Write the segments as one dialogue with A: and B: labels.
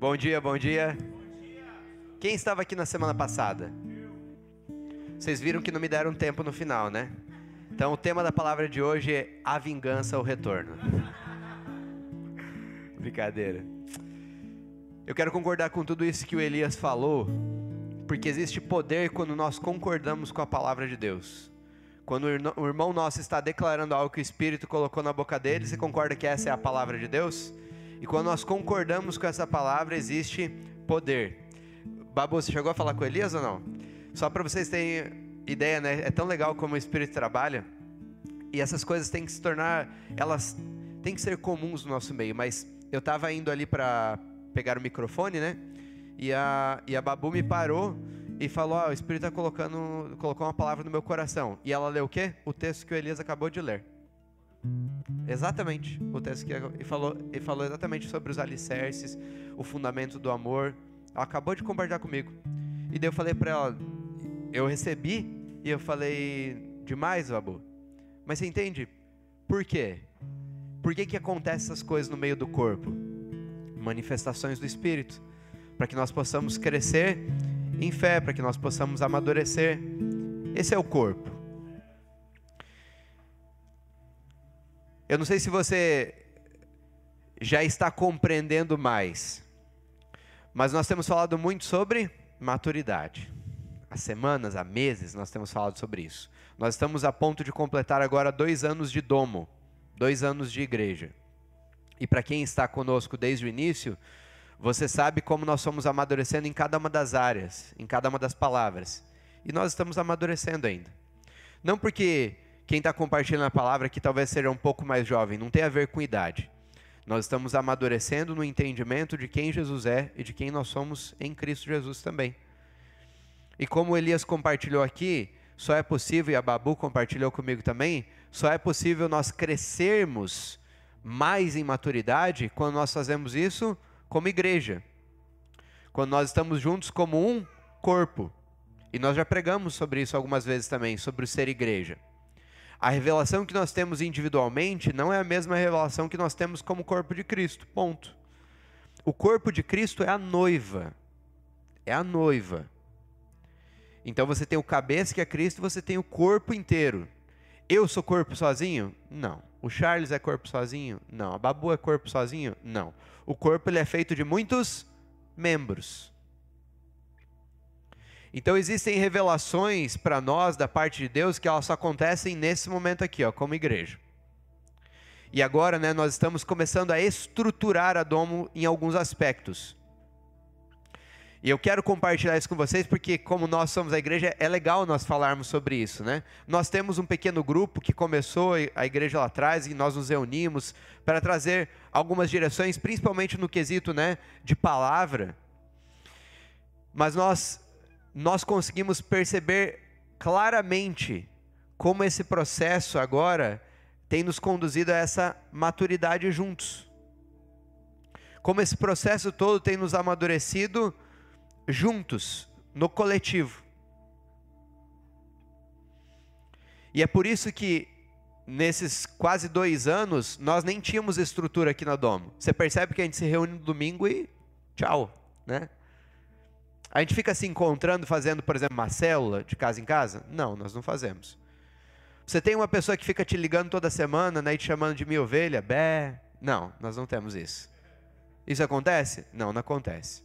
A: Bom dia, bom dia. Quem estava aqui na semana passada? Vocês viram que não me deram tempo no final, né? Então o tema da palavra de hoje é a vingança ou retorno. Brincadeira. Eu quero concordar com tudo isso que o Elias falou, porque existe poder quando nós concordamos com a palavra de Deus. Quando o irmão nosso está declarando algo que o Espírito colocou na boca dele, você concorda que essa é a palavra de Deus? E quando nós concordamos com essa palavra, existe poder. Babu, você chegou a falar com Elias ou não? Só para vocês terem ideia, né? É tão legal como o Espírito trabalha. E essas coisas têm que se tornar, elas têm que ser comuns no nosso meio. Mas eu estava indo ali para pegar o microfone, né? E a, e a Babu me parou e falou: oh, o Espírito está colocando, colocou uma palavra no meu coração. E ela leu o quê? O texto que o Elias acabou de ler. Exatamente. O texto que ele falou, ele falou exatamente sobre os alicerces, o fundamento do amor. Ela acabou de compartilhar comigo. E daí eu falei para ela, eu recebi e eu falei demais, Babu. Mas você entende por quê? Por que que acontece essas coisas no meio do corpo? Manifestações do espírito, para que nós possamos crescer em fé, para que nós possamos amadurecer. Esse é o corpo. Eu não sei se você já está compreendendo mais, mas nós temos falado muito sobre maturidade. Há semanas, há meses, nós temos falado sobre isso. Nós estamos a ponto de completar agora dois anos de domo, dois anos de igreja. E para quem está conosco desde o início, você sabe como nós somos amadurecendo em cada uma das áreas, em cada uma das palavras. E nós estamos amadurecendo ainda. Não porque quem está compartilhando a palavra aqui talvez seja um pouco mais jovem, não tem a ver com idade. Nós estamos amadurecendo no entendimento de quem Jesus é e de quem nós somos em Cristo Jesus também. E como Elias compartilhou aqui, só é possível, e a Babu compartilhou comigo também, só é possível nós crescermos mais em maturidade quando nós fazemos isso como igreja. Quando nós estamos juntos como um corpo. E nós já pregamos sobre isso algumas vezes também, sobre o ser igreja. A revelação que nós temos individualmente não é a mesma revelação que nós temos como corpo de Cristo. Ponto. O corpo de Cristo é a noiva. É a noiva. Então você tem o cabeça que é Cristo, você tem o corpo inteiro. Eu sou corpo sozinho? Não. O Charles é corpo sozinho? Não. A Babu é corpo sozinho? Não. O corpo ele é feito de muitos membros. Então existem revelações para nós da parte de Deus que elas só acontecem nesse momento aqui, ó, como igreja. E agora, né, nós estamos começando a estruturar a Domo em alguns aspectos. E eu quero compartilhar isso com vocês porque, como nós somos a igreja, é legal nós falarmos sobre isso, né? Nós temos um pequeno grupo que começou a igreja lá atrás e nós nos reunimos para trazer algumas direções, principalmente no quesito, né, de palavra. Mas nós nós conseguimos perceber claramente como esse processo agora tem nos conduzido a essa maturidade juntos. Como esse processo todo tem nos amadurecido juntos, no coletivo. E é por isso que nesses quase dois anos nós nem tínhamos estrutura aqui na Domo. Você percebe que a gente se reúne no domingo e tchau, né? A gente fica se encontrando, fazendo, por exemplo, uma célula de casa em casa? Não, nós não fazemos. Você tem uma pessoa que fica te ligando toda semana, né, e te chamando de minha ovelha? Bé. Não, nós não temos isso. Isso acontece? Não, não acontece.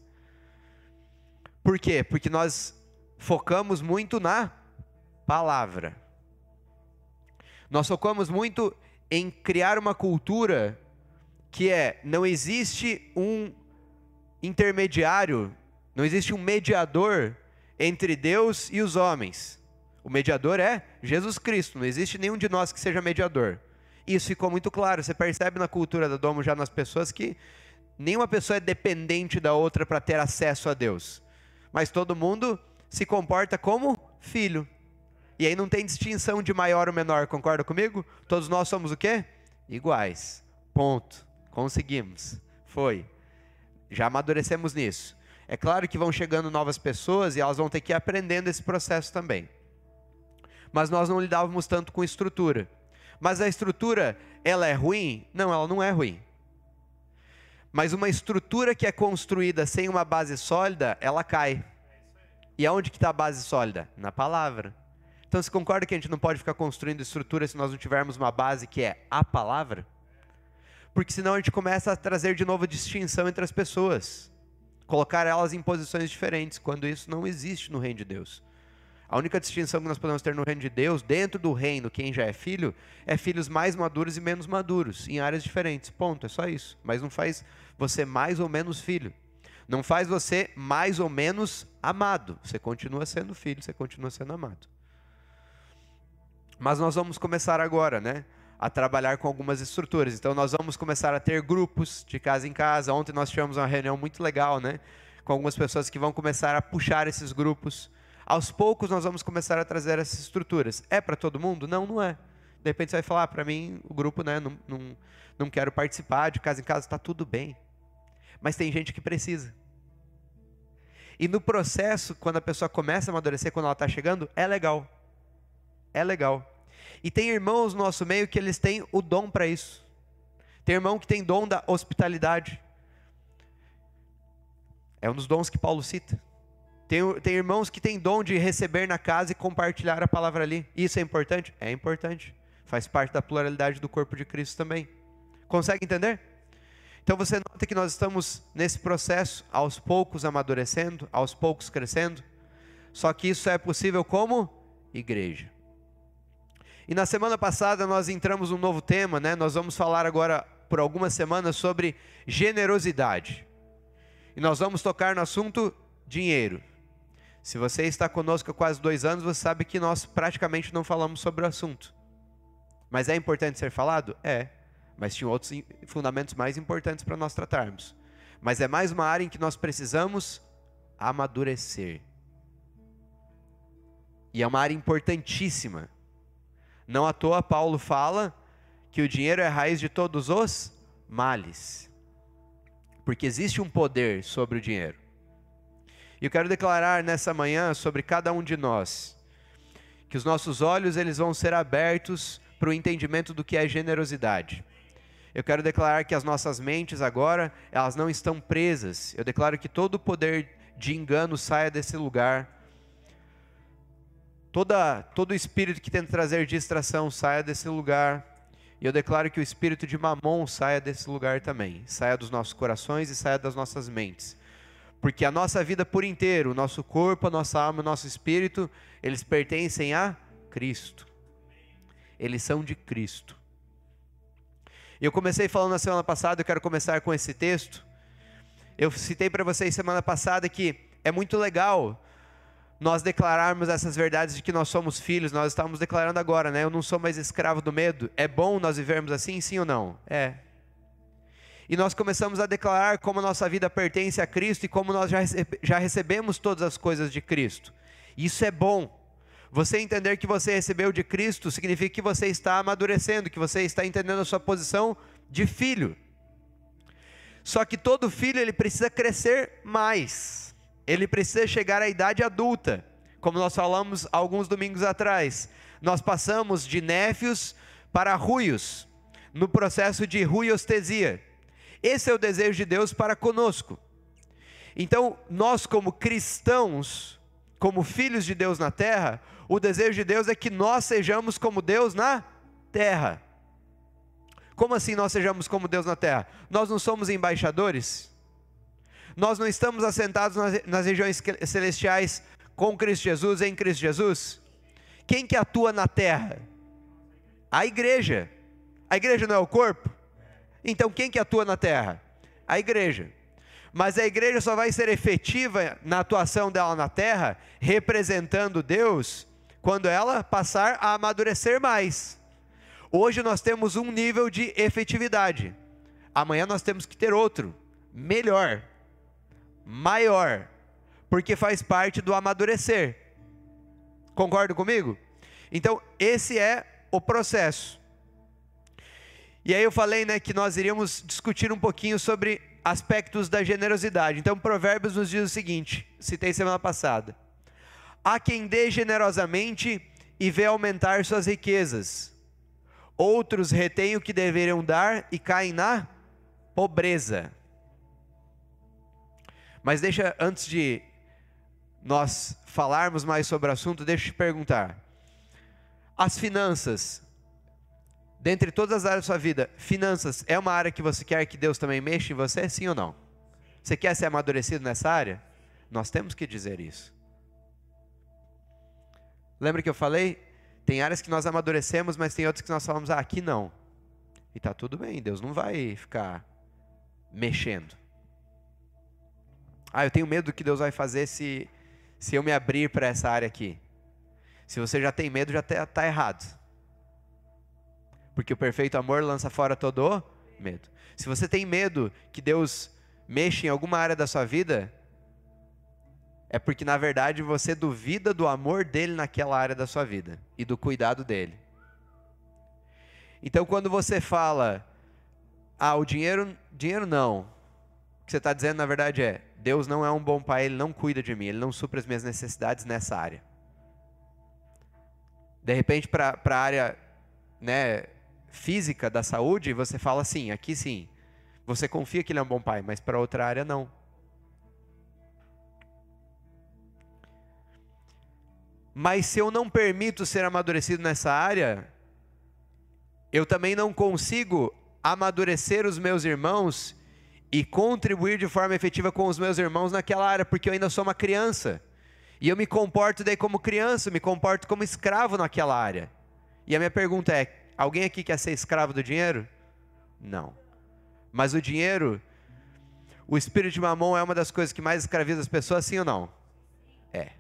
A: Por quê? Porque nós focamos muito na palavra. Nós focamos muito em criar uma cultura que é não existe um intermediário não existe um mediador entre Deus e os homens. O mediador é Jesus Cristo, não existe nenhum de nós que seja mediador. Isso ficou muito claro, você percebe na cultura da Domo já nas pessoas que nenhuma pessoa é dependente da outra para ter acesso a Deus. Mas todo mundo se comporta como filho. E aí não tem distinção de maior ou menor, concorda comigo? Todos nós somos o quê? Iguais. Ponto. Conseguimos. Foi. Já amadurecemos nisso. É claro que vão chegando novas pessoas e elas vão ter que ir aprendendo esse processo também. Mas nós não lidávamos tanto com estrutura. Mas a estrutura, ela é ruim? Não, ela não é ruim. Mas uma estrutura que é construída sem uma base sólida, ela cai. E aonde que está a base sólida? Na palavra. Então você concorda que a gente não pode ficar construindo estrutura se nós não tivermos uma base que é a palavra? Porque senão a gente começa a trazer de novo distinção entre as pessoas, colocar elas em posições diferentes, quando isso não existe no reino de Deus. A única distinção que nós podemos ter no reino de Deus, dentro do reino, quem já é filho, é filhos mais maduros e menos maduros, em áreas diferentes. Ponto, é só isso. Mas não faz você mais ou menos filho. Não faz você mais ou menos amado. Você continua sendo filho, você continua sendo amado. Mas nós vamos começar agora, né? A trabalhar com algumas estruturas. Então nós vamos começar a ter grupos de casa em casa. Ontem nós tivemos uma reunião muito legal, né? Com algumas pessoas que vão começar a puxar esses grupos. Aos poucos nós vamos começar a trazer essas estruturas. É para todo mundo? Não, não é. De repente você vai falar, ah, para mim o grupo, né? Não, não, não quero participar, de casa em casa está tudo bem. Mas tem gente que precisa. E no processo, quando a pessoa começa a amadurecer, quando ela está chegando, é legal. É legal. E tem irmãos no nosso meio que eles têm o dom para isso. Tem irmão que tem dom da hospitalidade. É um dos dons que Paulo cita. Tem, tem irmãos que têm dom de receber na casa e compartilhar a palavra ali. Isso é importante? É importante. Faz parte da pluralidade do corpo de Cristo também. Consegue entender? Então você nota que nós estamos nesse processo, aos poucos amadurecendo, aos poucos crescendo. Só que isso é possível como igreja. E na semana passada nós entramos num novo tema, né? Nós vamos falar agora por algumas semanas sobre generosidade. E nós vamos tocar no assunto dinheiro. Se você está conosco há quase dois anos, você sabe que nós praticamente não falamos sobre o assunto. Mas é importante ser falado? É. Mas tinha outros fundamentos mais importantes para nós tratarmos. Mas é mais uma área em que nós precisamos amadurecer. E é uma área importantíssima. Não à toa Paulo fala que o dinheiro é a raiz de todos os males. Porque existe um poder sobre o dinheiro. E eu quero declarar nessa manhã sobre cada um de nós que os nossos olhos eles vão ser abertos para o entendimento do que é generosidade. Eu quero declarar que as nossas mentes agora, elas não estão presas. Eu declaro que todo o poder de engano saia desse lugar Toda, todo espírito que tenta trazer distração saia desse lugar. E eu declaro que o espírito de mamon saia desse lugar também. Saia dos nossos corações e saia das nossas mentes. Porque a nossa vida por inteiro, o nosso corpo, a nossa alma, o nosso espírito, eles pertencem a Cristo. Eles são de Cristo. Eu comecei falando na semana passada, eu quero começar com esse texto. Eu citei para vocês semana passada que é muito legal nós declararmos essas verdades de que nós somos filhos, nós estamos declarando agora, né? Eu não sou mais escravo do medo. É bom nós vivermos assim, sim ou não? É. E nós começamos a declarar como a nossa vida pertence a Cristo e como nós já, já recebemos todas as coisas de Cristo. Isso é bom. Você entender que você recebeu de Cristo significa que você está amadurecendo, que você está entendendo a sua posição de filho. Só que todo filho ele precisa crescer mais ele precisa chegar à idade adulta, como nós falamos alguns domingos atrás. Nós passamos de néfios para ruios, no processo de ruiostesia. Esse é o desejo de Deus para conosco. Então, nós, como cristãos, como filhos de Deus na terra, o desejo de Deus é que nós sejamos como Deus na terra. Como assim nós sejamos como Deus na terra? Nós não somos embaixadores? Nós não estamos assentados nas, regiões celestiais com Cristo Jesus, em Cristo Jesus? Quem que atua na terra? A igreja. A igreja não é o corpo? Então quem que atua na terra? A igreja. Mas a igreja só vai ser efetiva na atuação dela na terra, representando Deus, quando ela passar a amadurecer mais. Hoje nós temos um nível de efetividade. Amanhã nós temos que ter outro, melhor maior, porque faz parte do amadurecer. Concorda comigo? Então, esse é o processo. E aí eu falei, né, que nós iríamos discutir um pouquinho sobre aspectos da generosidade. Então, Provérbios nos diz o seguinte, citei semana passada: Há quem dê generosamente e vê aumentar suas riquezas. Outros retêm o que deveriam dar e caem na pobreza. Mas deixa, antes de nós falarmos mais sobre o assunto, deixa eu te perguntar. As finanças, dentre todas as áreas da sua vida, finanças é uma área que você quer que Deus também mexa em você, sim ou não? Você quer ser amadurecido nessa área? Nós temos que dizer isso. Lembra que eu falei? Tem áreas que nós amadurecemos, mas tem outras que nós falamos, ah, aqui não. E tá tudo bem, Deus não vai ficar mexendo. Ah, eu tenho medo do que Deus vai fazer se, se eu me abrir para essa área aqui. Se você já tem medo, já está tá errado. Porque o perfeito amor lança fora todo medo. Se você tem medo que Deus mexa em alguma área da sua vida, é porque na verdade você duvida do amor dele naquela área da sua vida e do cuidado dele. Então quando você fala, ah, o dinheiro, dinheiro não. O que você está dizendo na verdade é, Deus não é um bom pai, ele não cuida de mim, ele não supre as minhas necessidades nessa área. De repente para a área né, física da saúde, você fala assim, aqui sim, você confia que ele é um bom pai, mas para outra área não. Mas se eu não permito ser amadurecido nessa área, eu também não consigo amadurecer os meus irmãos e contribuir de forma efetiva com os meus irmãos naquela área, porque eu ainda sou uma criança. E eu me comporto daí como criança, me comporto como escravo naquela área. E a minha pergunta é: alguém aqui quer ser escravo do dinheiro? Não. Mas o dinheiro, o espírito de mamão é uma das coisas que mais escraviza as pessoas, sim ou não? É.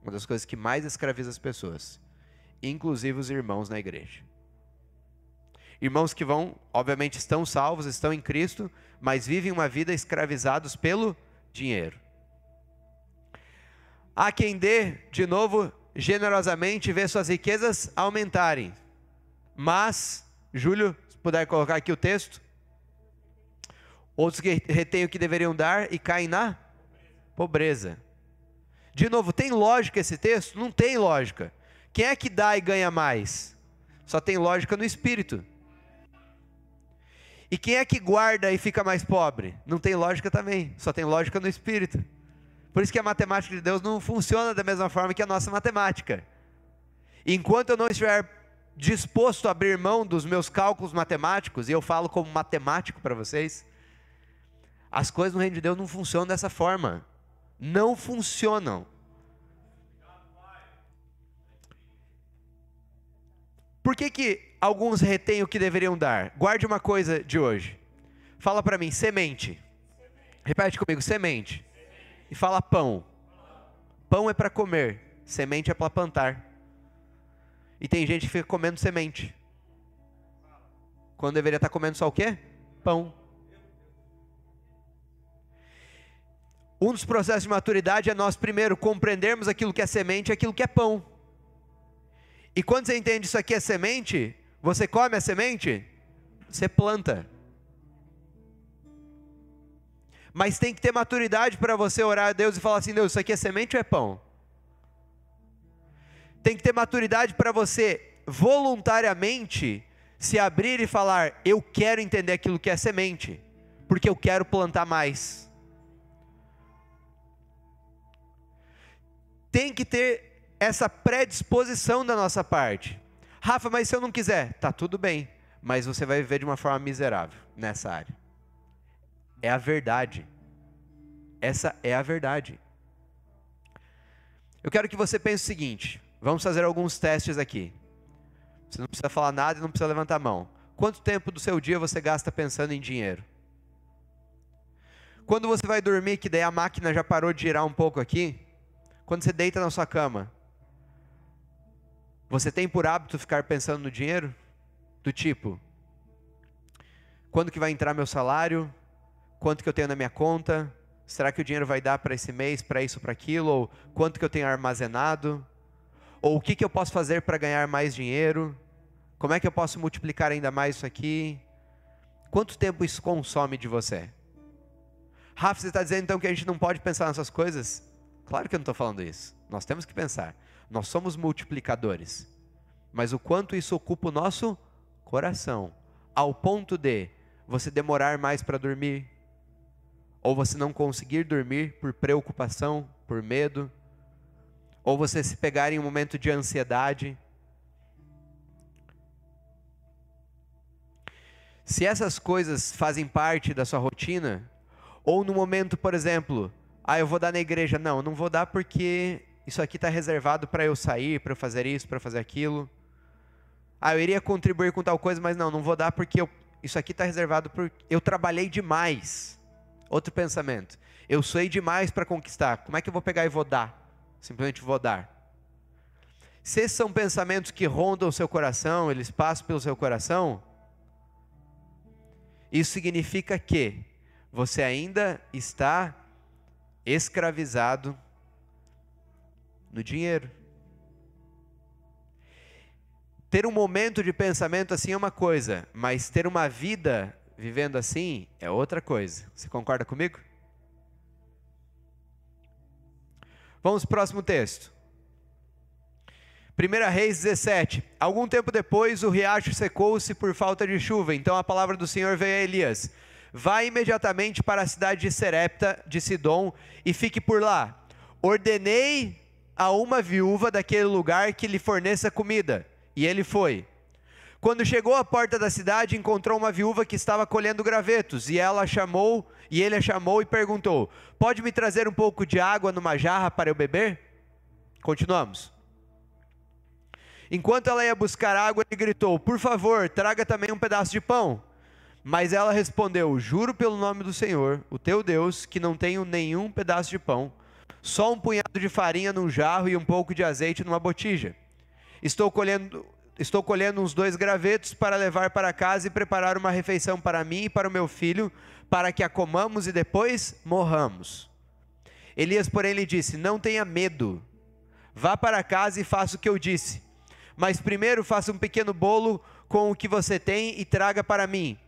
A: Uma das coisas que mais escraviza as pessoas, inclusive os irmãos na igreja. Irmãos que vão, obviamente, estão salvos, estão em Cristo, mas vivem uma vida escravizados pelo dinheiro. Há quem dê, de novo, generosamente, vê suas riquezas aumentarem. Mas, Júlio, se puder colocar aqui o texto. Outros que retêm o que deveriam dar e caem na pobreza. De novo, tem lógica esse texto? Não tem lógica. Quem é que dá e ganha mais? Só tem lógica no espírito. E quem é que guarda e fica mais pobre? Não tem lógica também, só tem lógica no espírito. Por isso que a matemática de Deus não funciona da mesma forma que a nossa matemática. Enquanto eu não estiver disposto a abrir mão dos meus cálculos matemáticos, e eu falo como matemático para vocês, as coisas no reino de Deus não funcionam dessa forma não funcionam. Por que, que alguns retêm o que deveriam dar? Guarde uma coisa de hoje. Fala para mim, semente. Repete comigo, semente. E fala pão. Pão é para comer, semente é para plantar. E tem gente que fica comendo semente. Quando deveria estar comendo só o quê? Pão. Um dos processos de maturidade é nós, primeiro, compreendermos aquilo que é semente e aquilo que é pão. E quando você entende isso aqui é semente, você come a semente, você planta. Mas tem que ter maturidade para você orar a Deus e falar assim: Deus, isso aqui é semente ou é pão? Tem que ter maturidade para você voluntariamente se abrir e falar: Eu quero entender aquilo que é semente, porque eu quero plantar mais. tem que ter essa predisposição da nossa parte. Rafa, mas se eu não quiser, tá tudo bem, mas você vai viver de uma forma miserável nessa área. É a verdade. Essa é a verdade. Eu quero que você pense o seguinte: vamos fazer alguns testes aqui. Você não precisa falar nada e não precisa levantar a mão. Quanto tempo do seu dia você gasta pensando em dinheiro? Quando você vai dormir, que daí a máquina já parou de girar um pouco aqui, quando você deita na sua cama, você tem por hábito ficar pensando no dinheiro? Do tipo, quando que vai entrar meu salário? Quanto que eu tenho na minha conta? Será que o dinheiro vai dar para esse mês, para isso, para aquilo? Ou quanto que eu tenho armazenado? Ou o que, que eu posso fazer para ganhar mais dinheiro? Como é que eu posso multiplicar ainda mais isso aqui? Quanto tempo isso consome de você? Rafa, você está dizendo então que a gente não pode pensar nessas coisas? Claro que eu não estou falando isso. Nós temos que pensar. Nós somos multiplicadores. Mas o quanto isso ocupa o nosso coração, ao ponto de você demorar mais para dormir, ou você não conseguir dormir por preocupação, por medo, ou você se pegar em um momento de ansiedade. Se essas coisas fazem parte da sua rotina, ou no momento, por exemplo, ah, eu vou dar na igreja. Não, não vou dar porque isso aqui está reservado para eu sair, para eu fazer isso, para fazer aquilo. Ah, eu iria contribuir com tal coisa, mas não, não vou dar porque eu, isso aqui está reservado porque eu trabalhei demais. Outro pensamento. Eu suei demais para conquistar. Como é que eu vou pegar e vou dar? Simplesmente vou dar. Se esses são pensamentos que rondam o seu coração, eles passam pelo seu coração, isso significa que você ainda está escravizado no dinheiro. Ter um momento de pensamento assim é uma coisa, mas ter uma vida vivendo assim é outra coisa. Você concorda comigo? Vamos para o próximo texto. 1 Reis 17. Algum tempo depois, o riacho secou-se por falta de chuva. Então a palavra do Senhor veio a Elias: Vá imediatamente para a cidade de Serepta, de Sidom, e fique por lá. Ordenei a uma viúva daquele lugar que lhe forneça comida. E ele foi. Quando chegou à porta da cidade, encontrou uma viúva que estava colhendo gravetos, e ela chamou, e ele a chamou e perguntou: Pode me trazer um pouco de água numa jarra para eu beber? Continuamos. Enquanto ela ia buscar água, ele gritou: Por favor, traga também um pedaço de pão. Mas ela respondeu: Juro pelo nome do Senhor, o teu Deus, que não tenho nenhum pedaço de pão, só um punhado de farinha num jarro e um pouco de azeite numa botija. Estou colhendo, estou colhendo uns dois gravetos para levar para casa e preparar uma refeição para mim e para o meu filho, para que a comamos e depois morramos. Elias, porém, lhe disse: Não tenha medo, vá para casa e faça o que eu disse. Mas primeiro faça um pequeno bolo com o que você tem e traga para mim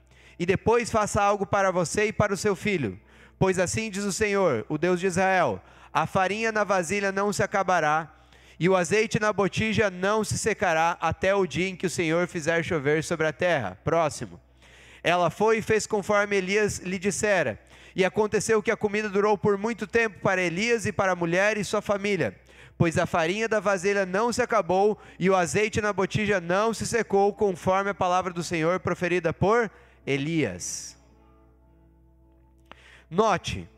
A: e depois faça algo para você e para o seu filho. Pois assim diz o Senhor, o Deus de Israel: a farinha na vasilha não se acabará, e o azeite na botija não se secará, até o dia em que o Senhor fizer chover sobre a terra. Próximo. Ela foi e fez conforme Elias lhe dissera. E aconteceu que a comida durou por muito tempo para Elias e para a mulher e sua família, pois a farinha da vasilha não se acabou e o azeite na botija não se secou, conforme a palavra do Senhor proferida por Elias. Note,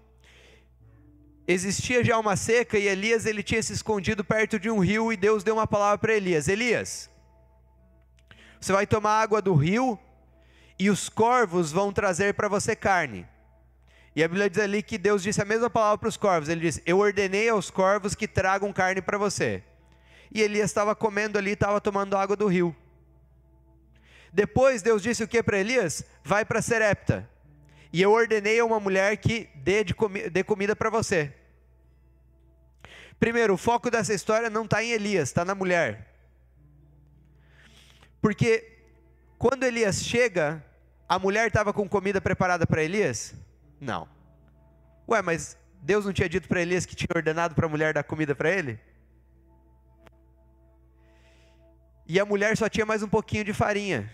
A: existia já uma seca e Elias ele tinha se escondido perto de um rio e Deus deu uma palavra para Elias: Elias, você vai tomar água do rio e os corvos vão trazer para você carne. E a Bíblia diz ali que Deus disse a mesma palavra para os corvos. Ele disse: Eu ordenei aos corvos que tragam carne para você. E Elias estava comendo ali, estava tomando água do rio. Depois Deus disse o que para Elias? Vai para Serepta. E eu ordenei a uma mulher que dê, comi dê comida para você. Primeiro, o foco dessa história não está em Elias, está na mulher. Porque quando Elias chega, a mulher estava com comida preparada para Elias? Não. Ué, mas Deus não tinha dito para Elias que tinha ordenado para a mulher dar comida para ele? E a mulher só tinha mais um pouquinho de farinha.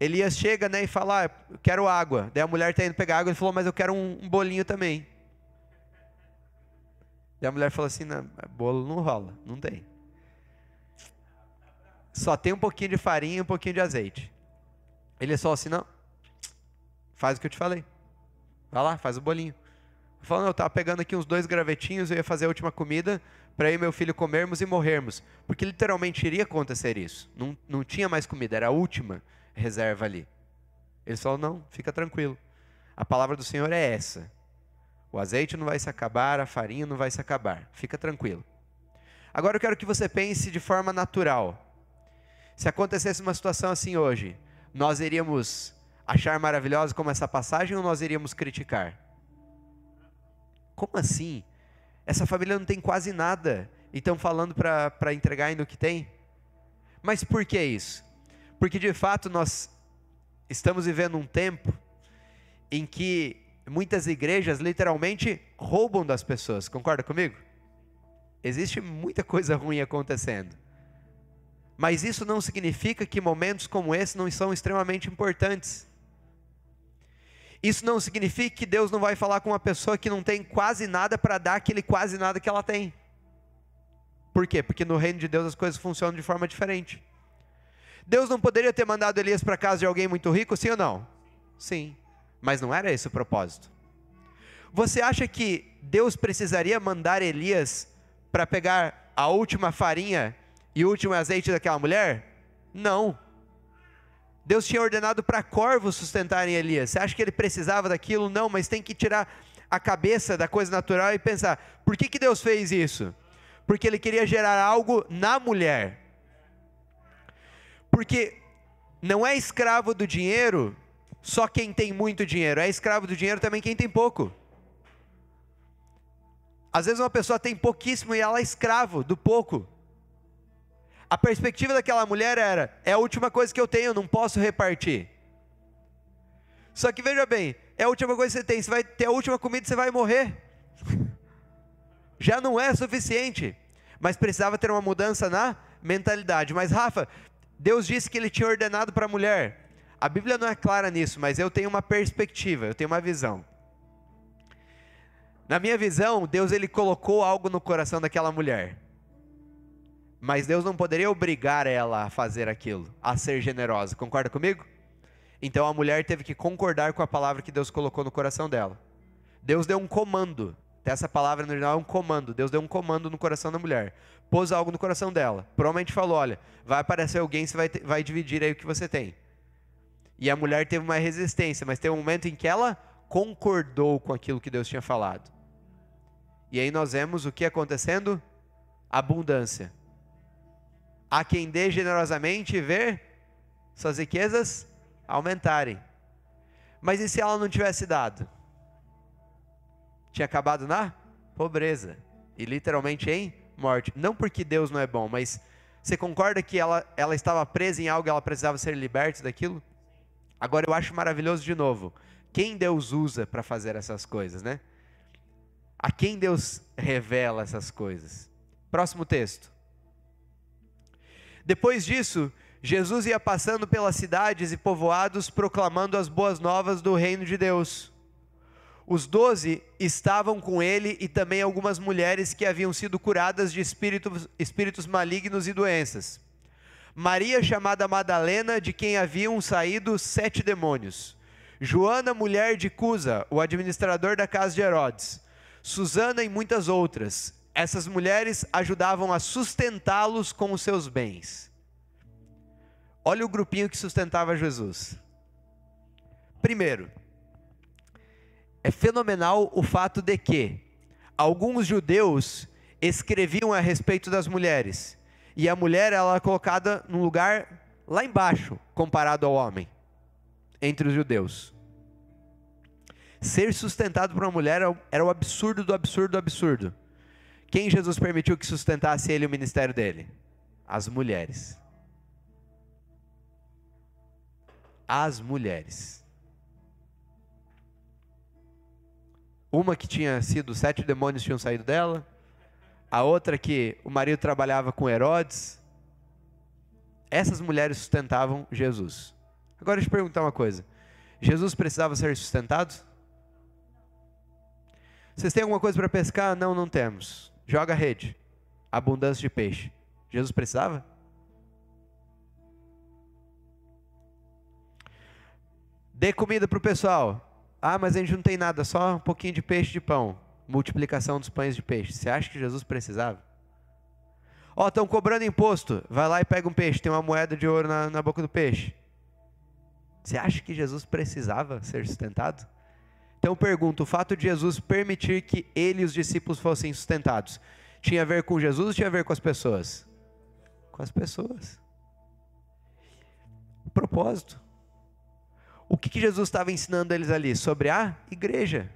A: Elias chega né, e fala: ah, eu quero água. Daí a mulher está indo pegar água. Ele falou: Mas eu quero um, um bolinho também. E a mulher falou assim: não, bolo não rola, não tem. Só tem um pouquinho de farinha e um pouquinho de azeite. Ele falou assim: não, faz o que eu te falei. Vai lá, faz o bolinho. Falando, eu estava pegando aqui uns dois gravetinhos, eu ia fazer a última comida para eu e meu filho comermos e morrermos. Porque literalmente iria acontecer isso. Não, não tinha mais comida, era a última reserva ali. Ele falou: não, fica tranquilo. A palavra do Senhor é essa. O azeite não vai se acabar, a farinha não vai se acabar. Fica tranquilo. Agora eu quero que você pense de forma natural. Se acontecesse uma situação assim hoje, nós iríamos achar maravilhosa como essa passagem ou nós iríamos criticar? Como assim? Essa família não tem quase nada e estão falando para entregar ainda o que tem? Mas por que isso? Porque de fato nós estamos vivendo um tempo em que muitas igrejas literalmente roubam das pessoas, concorda comigo? Existe muita coisa ruim acontecendo. Mas isso não significa que momentos como esse não são extremamente importantes. Isso não significa que Deus não vai falar com uma pessoa que não tem quase nada para dar aquele quase nada que ela tem. Por quê? Porque no reino de Deus as coisas funcionam de forma diferente. Deus não poderia ter mandado Elias para casa de alguém muito rico, sim ou não? Sim. Mas não era esse o propósito. Você acha que Deus precisaria mandar Elias para pegar a última farinha e o último azeite daquela mulher? Não. Deus tinha ordenado para corvos sustentarem Elias. Você acha que ele precisava daquilo? Não, mas tem que tirar a cabeça da coisa natural e pensar: por que, que Deus fez isso? Porque ele queria gerar algo na mulher. Porque não é escravo do dinheiro só quem tem muito dinheiro, é escravo do dinheiro também quem tem pouco. Às vezes uma pessoa tem pouquíssimo e ela é escravo do pouco. A perspectiva daquela mulher era: é a última coisa que eu tenho, não posso repartir. Só que veja bem, é a última coisa que você tem, você vai ter a última comida, você vai morrer. Já não é suficiente, mas precisava ter uma mudança na mentalidade. Mas Rafa, Deus disse que ele tinha ordenado para a mulher. A Bíblia não é clara nisso, mas eu tenho uma perspectiva, eu tenho uma visão. Na minha visão, Deus ele colocou algo no coração daquela mulher. Mas Deus não poderia obrigar ela a fazer aquilo, a ser generosa. Concorda comigo? Então a mulher teve que concordar com a palavra que Deus colocou no coração dela. Deus deu um comando. Essa palavra no original é um comando. Deus deu um comando no coração da mulher. Pôs algo no coração dela. Provavelmente falou: olha, vai aparecer alguém, você vai, vai dividir aí o que você tem. E a mulher teve uma resistência, mas teve um momento em que ela concordou com aquilo que Deus tinha falado. E aí nós vemos o que acontecendo? Abundância a quem dê generosamente ver suas riquezas aumentarem. Mas e se ela não tivesse dado? Tinha acabado na pobreza e literalmente em morte. Não porque Deus não é bom, mas você concorda que ela, ela estava presa em algo e ela precisava ser liberta daquilo? Agora eu acho maravilhoso de novo. Quem Deus usa para fazer essas coisas, né? A quem Deus revela essas coisas? Próximo texto. Depois disso, Jesus ia passando pelas cidades e povoados proclamando as boas novas do reino de Deus. Os doze estavam com ele e também algumas mulheres que haviam sido curadas de espíritos, espíritos malignos e doenças. Maria, chamada Madalena, de quem haviam saído sete demônios. Joana, mulher de Cusa, o administrador da casa de Herodes. Susana e muitas outras essas mulheres ajudavam a sustentá-los com os seus bens. Olha o grupinho que sustentava Jesus. Primeiro, é fenomenal o fato de que alguns judeus escreviam a respeito das mulheres, e a mulher ela é colocada num lugar lá embaixo, comparado ao homem, entre os judeus. Ser sustentado por uma mulher era o absurdo do absurdo do absurdo. Quem Jesus permitiu que sustentasse ele o ministério dele? As mulheres. As mulheres. Uma que tinha sido, sete demônios tinham saído dela. A outra que o marido trabalhava com Herodes. Essas mulheres sustentavam Jesus. Agora eu te perguntar uma coisa. Jesus precisava ser sustentado? Vocês têm alguma coisa para pescar? Não, não temos. Joga a rede. Abundância de peixe. Jesus precisava? Dê comida para o pessoal. Ah, mas a gente não tem nada, só um pouquinho de peixe de pão. Multiplicação dos pães de peixe. Você acha que Jesus precisava? Ó, oh, estão cobrando imposto. Vai lá e pega um peixe. Tem uma moeda de ouro na, na boca do peixe. Você acha que Jesus precisava ser sustentado? Então pergunto, o fato de Jesus permitir que ele e os discípulos fossem sustentados, tinha a ver com Jesus ou tinha a ver com as pessoas? Com as pessoas. Propósito. O que, que Jesus estava ensinando eles ali? Sobre a igreja,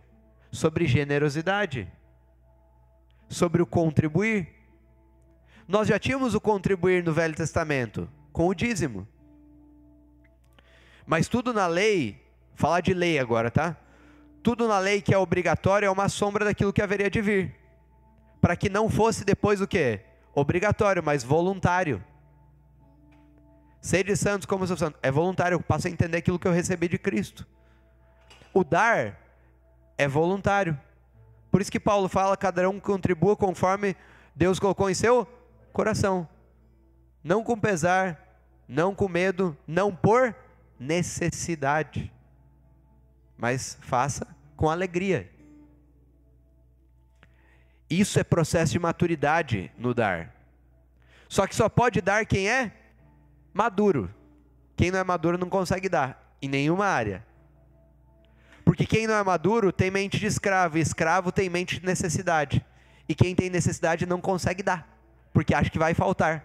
A: sobre generosidade, sobre o contribuir. Nós já tínhamos o contribuir no Velho Testamento, com o dízimo. Mas tudo na lei, falar de lei agora, tá? tudo na lei que é obrigatório é uma sombra daquilo que haveria de vir. Para que não fosse depois o que? Obrigatório, mas voluntário. Sede santos como sou santo. É voluntário, eu passo a entender aquilo que eu recebi de Cristo. o dar é voluntário. Por isso que Paulo fala: cada um contribua conforme Deus colocou em seu coração. Não com pesar, não com medo, não por necessidade, mas faça com alegria. Isso é processo de maturidade no dar. Só que só pode dar quem é maduro. Quem não é maduro não consegue dar em nenhuma área. Porque quem não é maduro tem mente de escravo, e escravo tem mente de necessidade. E quem tem necessidade não consegue dar, porque acha que vai faltar.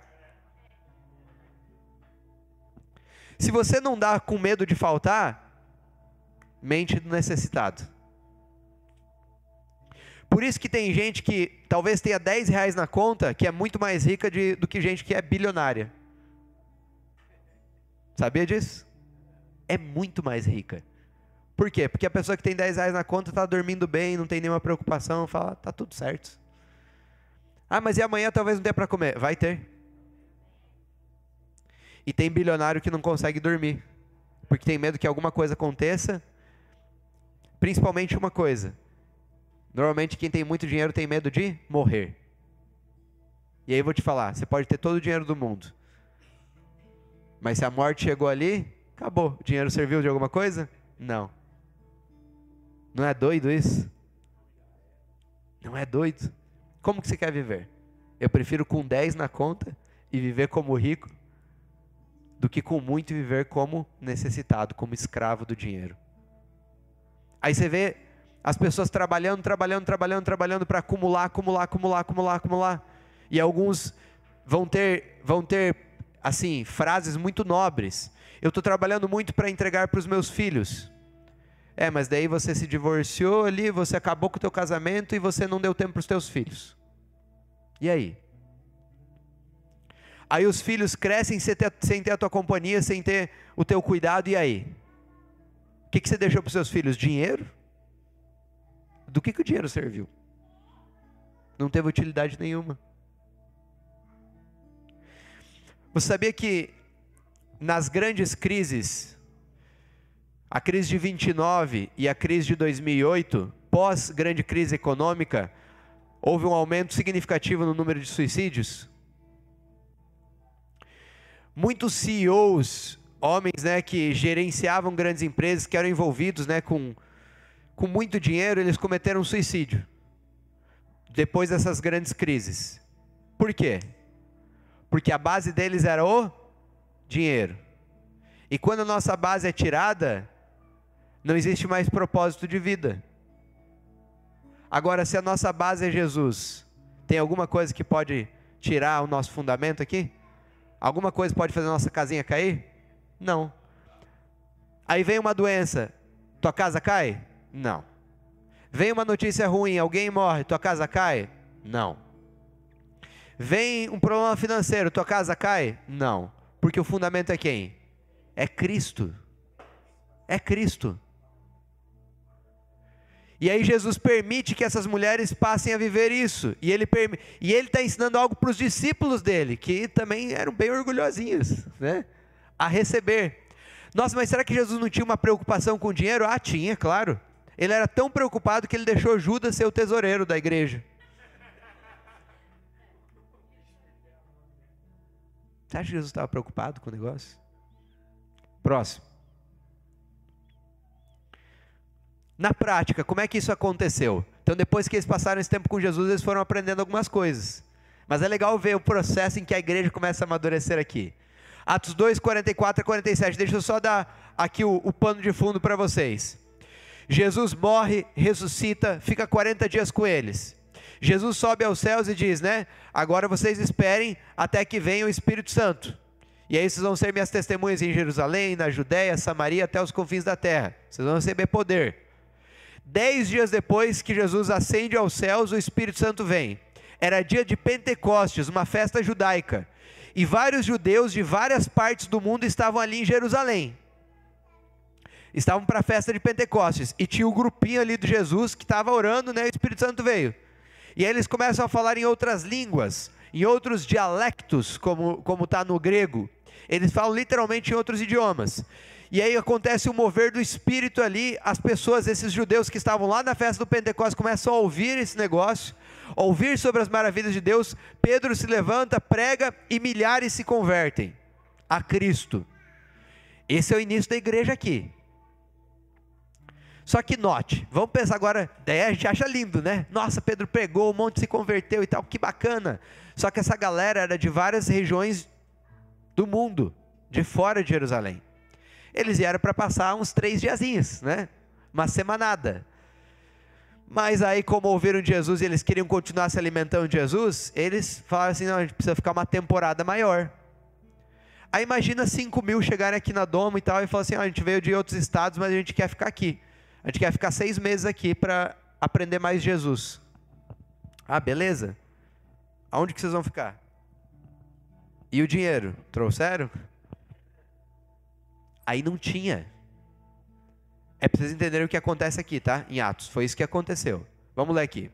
A: Se você não dá com medo de faltar, mente do necessitado. Por isso que tem gente que talvez tenha 10 reais na conta, que é muito mais rica de, do que gente que é bilionária. Sabia disso? É muito mais rica. Por quê? Porque a pessoa que tem 10 reais na conta está dormindo bem, não tem nenhuma preocupação, fala, tá tudo certo. Ah, mas e amanhã talvez não tenha para comer? Vai ter. E tem bilionário que não consegue dormir, porque tem medo que alguma coisa aconteça. Principalmente uma coisa. Normalmente quem tem muito dinheiro tem medo de morrer. E aí eu vou te falar, você pode ter todo o dinheiro do mundo. Mas se a morte chegou ali, acabou. O dinheiro serviu de alguma coisa? Não. Não é doido isso? Não é doido? Como que você quer viver? Eu prefiro com 10 na conta e viver como rico do que com muito viver como necessitado, como escravo do dinheiro. Aí você vê as pessoas trabalhando, trabalhando, trabalhando, trabalhando para acumular, acumular, acumular, acumular, acumular. E alguns vão ter, vão ter assim, frases muito nobres. Eu estou trabalhando muito para entregar para os meus filhos. É, mas daí você se divorciou ali, você acabou com o teu casamento e você não deu tempo para os teus filhos. E aí? Aí os filhos crescem sem ter, sem ter a tua companhia, sem ter o teu cuidado, e aí? O que, que você deixou para os seus filhos? Dinheiro? Do que, que o dinheiro serviu? Não teve utilidade nenhuma. Você sabia que nas grandes crises, a crise de 29 e a crise de 2008, pós grande crise econômica, houve um aumento significativo no número de suicídios? Muitos CEOs, homens né, que gerenciavam grandes empresas, que eram envolvidos né, com, com muito dinheiro, eles cometeram suicídio. Depois dessas grandes crises. Por quê? Porque a base deles era o dinheiro. E quando a nossa base é tirada, não existe mais propósito de vida. Agora, se a nossa base é Jesus, tem alguma coisa que pode tirar o nosso fundamento aqui? Alguma coisa pode fazer a nossa casinha cair? Não. Aí vem uma doença, tua casa cai? Não. Vem uma notícia ruim, alguém morre, tua casa cai? Não. Vem um problema financeiro, tua casa cai? Não. Porque o fundamento é quem? É Cristo. É Cristo. E aí Jesus permite que essas mulheres passem a viver isso. E ele e ele está ensinando algo para os discípulos dele, que também eram bem orgulhosinhos, né? A receber. Nossa, mas será que Jesus não tinha uma preocupação com dinheiro? Ah, tinha, claro. Ele era tão preocupado que ele deixou Judas ser o tesoureiro da igreja. Você acha que Jesus estava preocupado com o negócio? Próximo. Na prática, como é que isso aconteceu? Então, depois que eles passaram esse tempo com Jesus, eles foram aprendendo algumas coisas. Mas é legal ver o processo em que a igreja começa a amadurecer aqui. Atos 2, 44 a 47. Deixa eu só dar aqui o, o pano de fundo para vocês. Jesus morre, ressuscita, fica 40 dias com eles. Jesus sobe aos céus e diz, né? Agora vocês esperem até que venha o Espírito Santo. E aí vocês vão ser minhas testemunhas em Jerusalém, na Judéia, Samaria, até os confins da terra. Vocês vão receber poder. Dez dias depois que Jesus ascende aos céus, o Espírito Santo vem. Era dia de Pentecostes, uma festa judaica. E vários judeus de várias partes do mundo estavam ali em Jerusalém. Estavam para a festa de Pentecostes. E tinha o um grupinho ali de Jesus que estava orando, né? E o Espírito Santo veio. E aí eles começam a falar em outras línguas, em outros dialectos, como está no grego. Eles falam literalmente em outros idiomas. E aí acontece o mover do espírito ali, as pessoas, esses judeus que estavam lá na festa do Pentecostes, começam a ouvir esse negócio, ouvir sobre as maravilhas de Deus. Pedro se levanta, prega e milhares se convertem a Cristo. Esse é o início da igreja aqui. Só que note, vamos pensar agora, daí a gente acha lindo, né? Nossa, Pedro pregou, um monte se converteu e tal, que bacana. Só que essa galera era de várias regiões do mundo, de fora de Jerusalém. Eles vieram para passar uns três diazinhos, né? Uma semanada. Mas aí, como ouviram de Jesus e eles queriam continuar se alimentando de Jesus, eles falaram assim: não, a gente precisa ficar uma temporada maior. Aí imagina 5 mil chegarem aqui na Doma e tal, e falar assim: ah, a gente veio de outros estados, mas a gente quer ficar aqui. A gente quer ficar seis meses aqui para aprender mais Jesus. Ah, beleza? Aonde que vocês vão ficar? E o dinheiro? Trouxeram? Aí não tinha. É preciso entender o que acontece aqui, tá? Em Atos. Foi isso que aconteceu. Vamos ler aqui.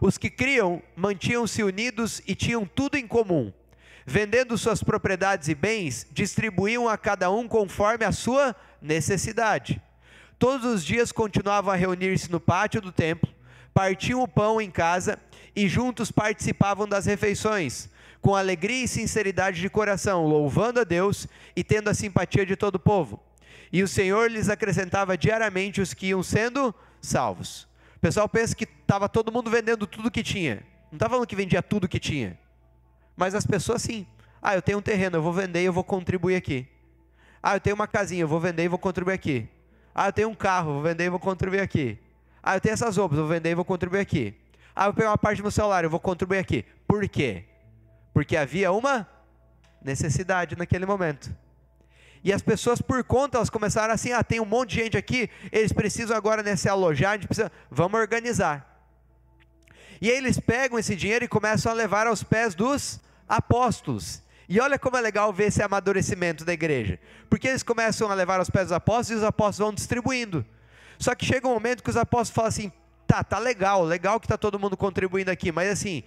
A: Os que criam mantinham-se unidos e tinham tudo em comum. Vendendo suas propriedades e bens, distribuíam a cada um conforme a sua necessidade. Todos os dias continuavam a reunir-se no pátio do templo, partiam o pão em casa e juntos participavam das refeições, com alegria e sinceridade de coração, louvando a Deus e tendo a simpatia de todo o povo. E o Senhor lhes acrescentava diariamente os que iam sendo salvos. O pessoal pensa que estava todo mundo vendendo tudo que tinha. Não está falando que vendia tudo que tinha. Mas as pessoas sim. Ah, eu tenho um terreno, eu vou vender e eu vou contribuir aqui. Ah, eu tenho uma casinha, eu vou vender e vou contribuir aqui. Ah, eu tenho um carro, vou vender e vou contribuir aqui. Ah, eu tenho essas roupas, vou vender e vou contribuir aqui. Ah, eu vou pegar uma parte do meu eu vou contribuir aqui. Por quê? Porque havia uma necessidade naquele momento. E as pessoas, por conta, elas começaram assim: ah, tem um monte de gente aqui, eles precisam agora né, se alojar, a gente precisa, vamos organizar. E aí eles pegam esse dinheiro e começam a levar aos pés dos apóstolos. E olha como é legal ver esse amadurecimento da igreja. Porque eles começam a levar aos pés dos apóstolos e os apóstolos vão distribuindo. Só que chega um momento que os apóstolos falam assim: tá, tá legal, legal que está todo mundo contribuindo aqui, mas assim,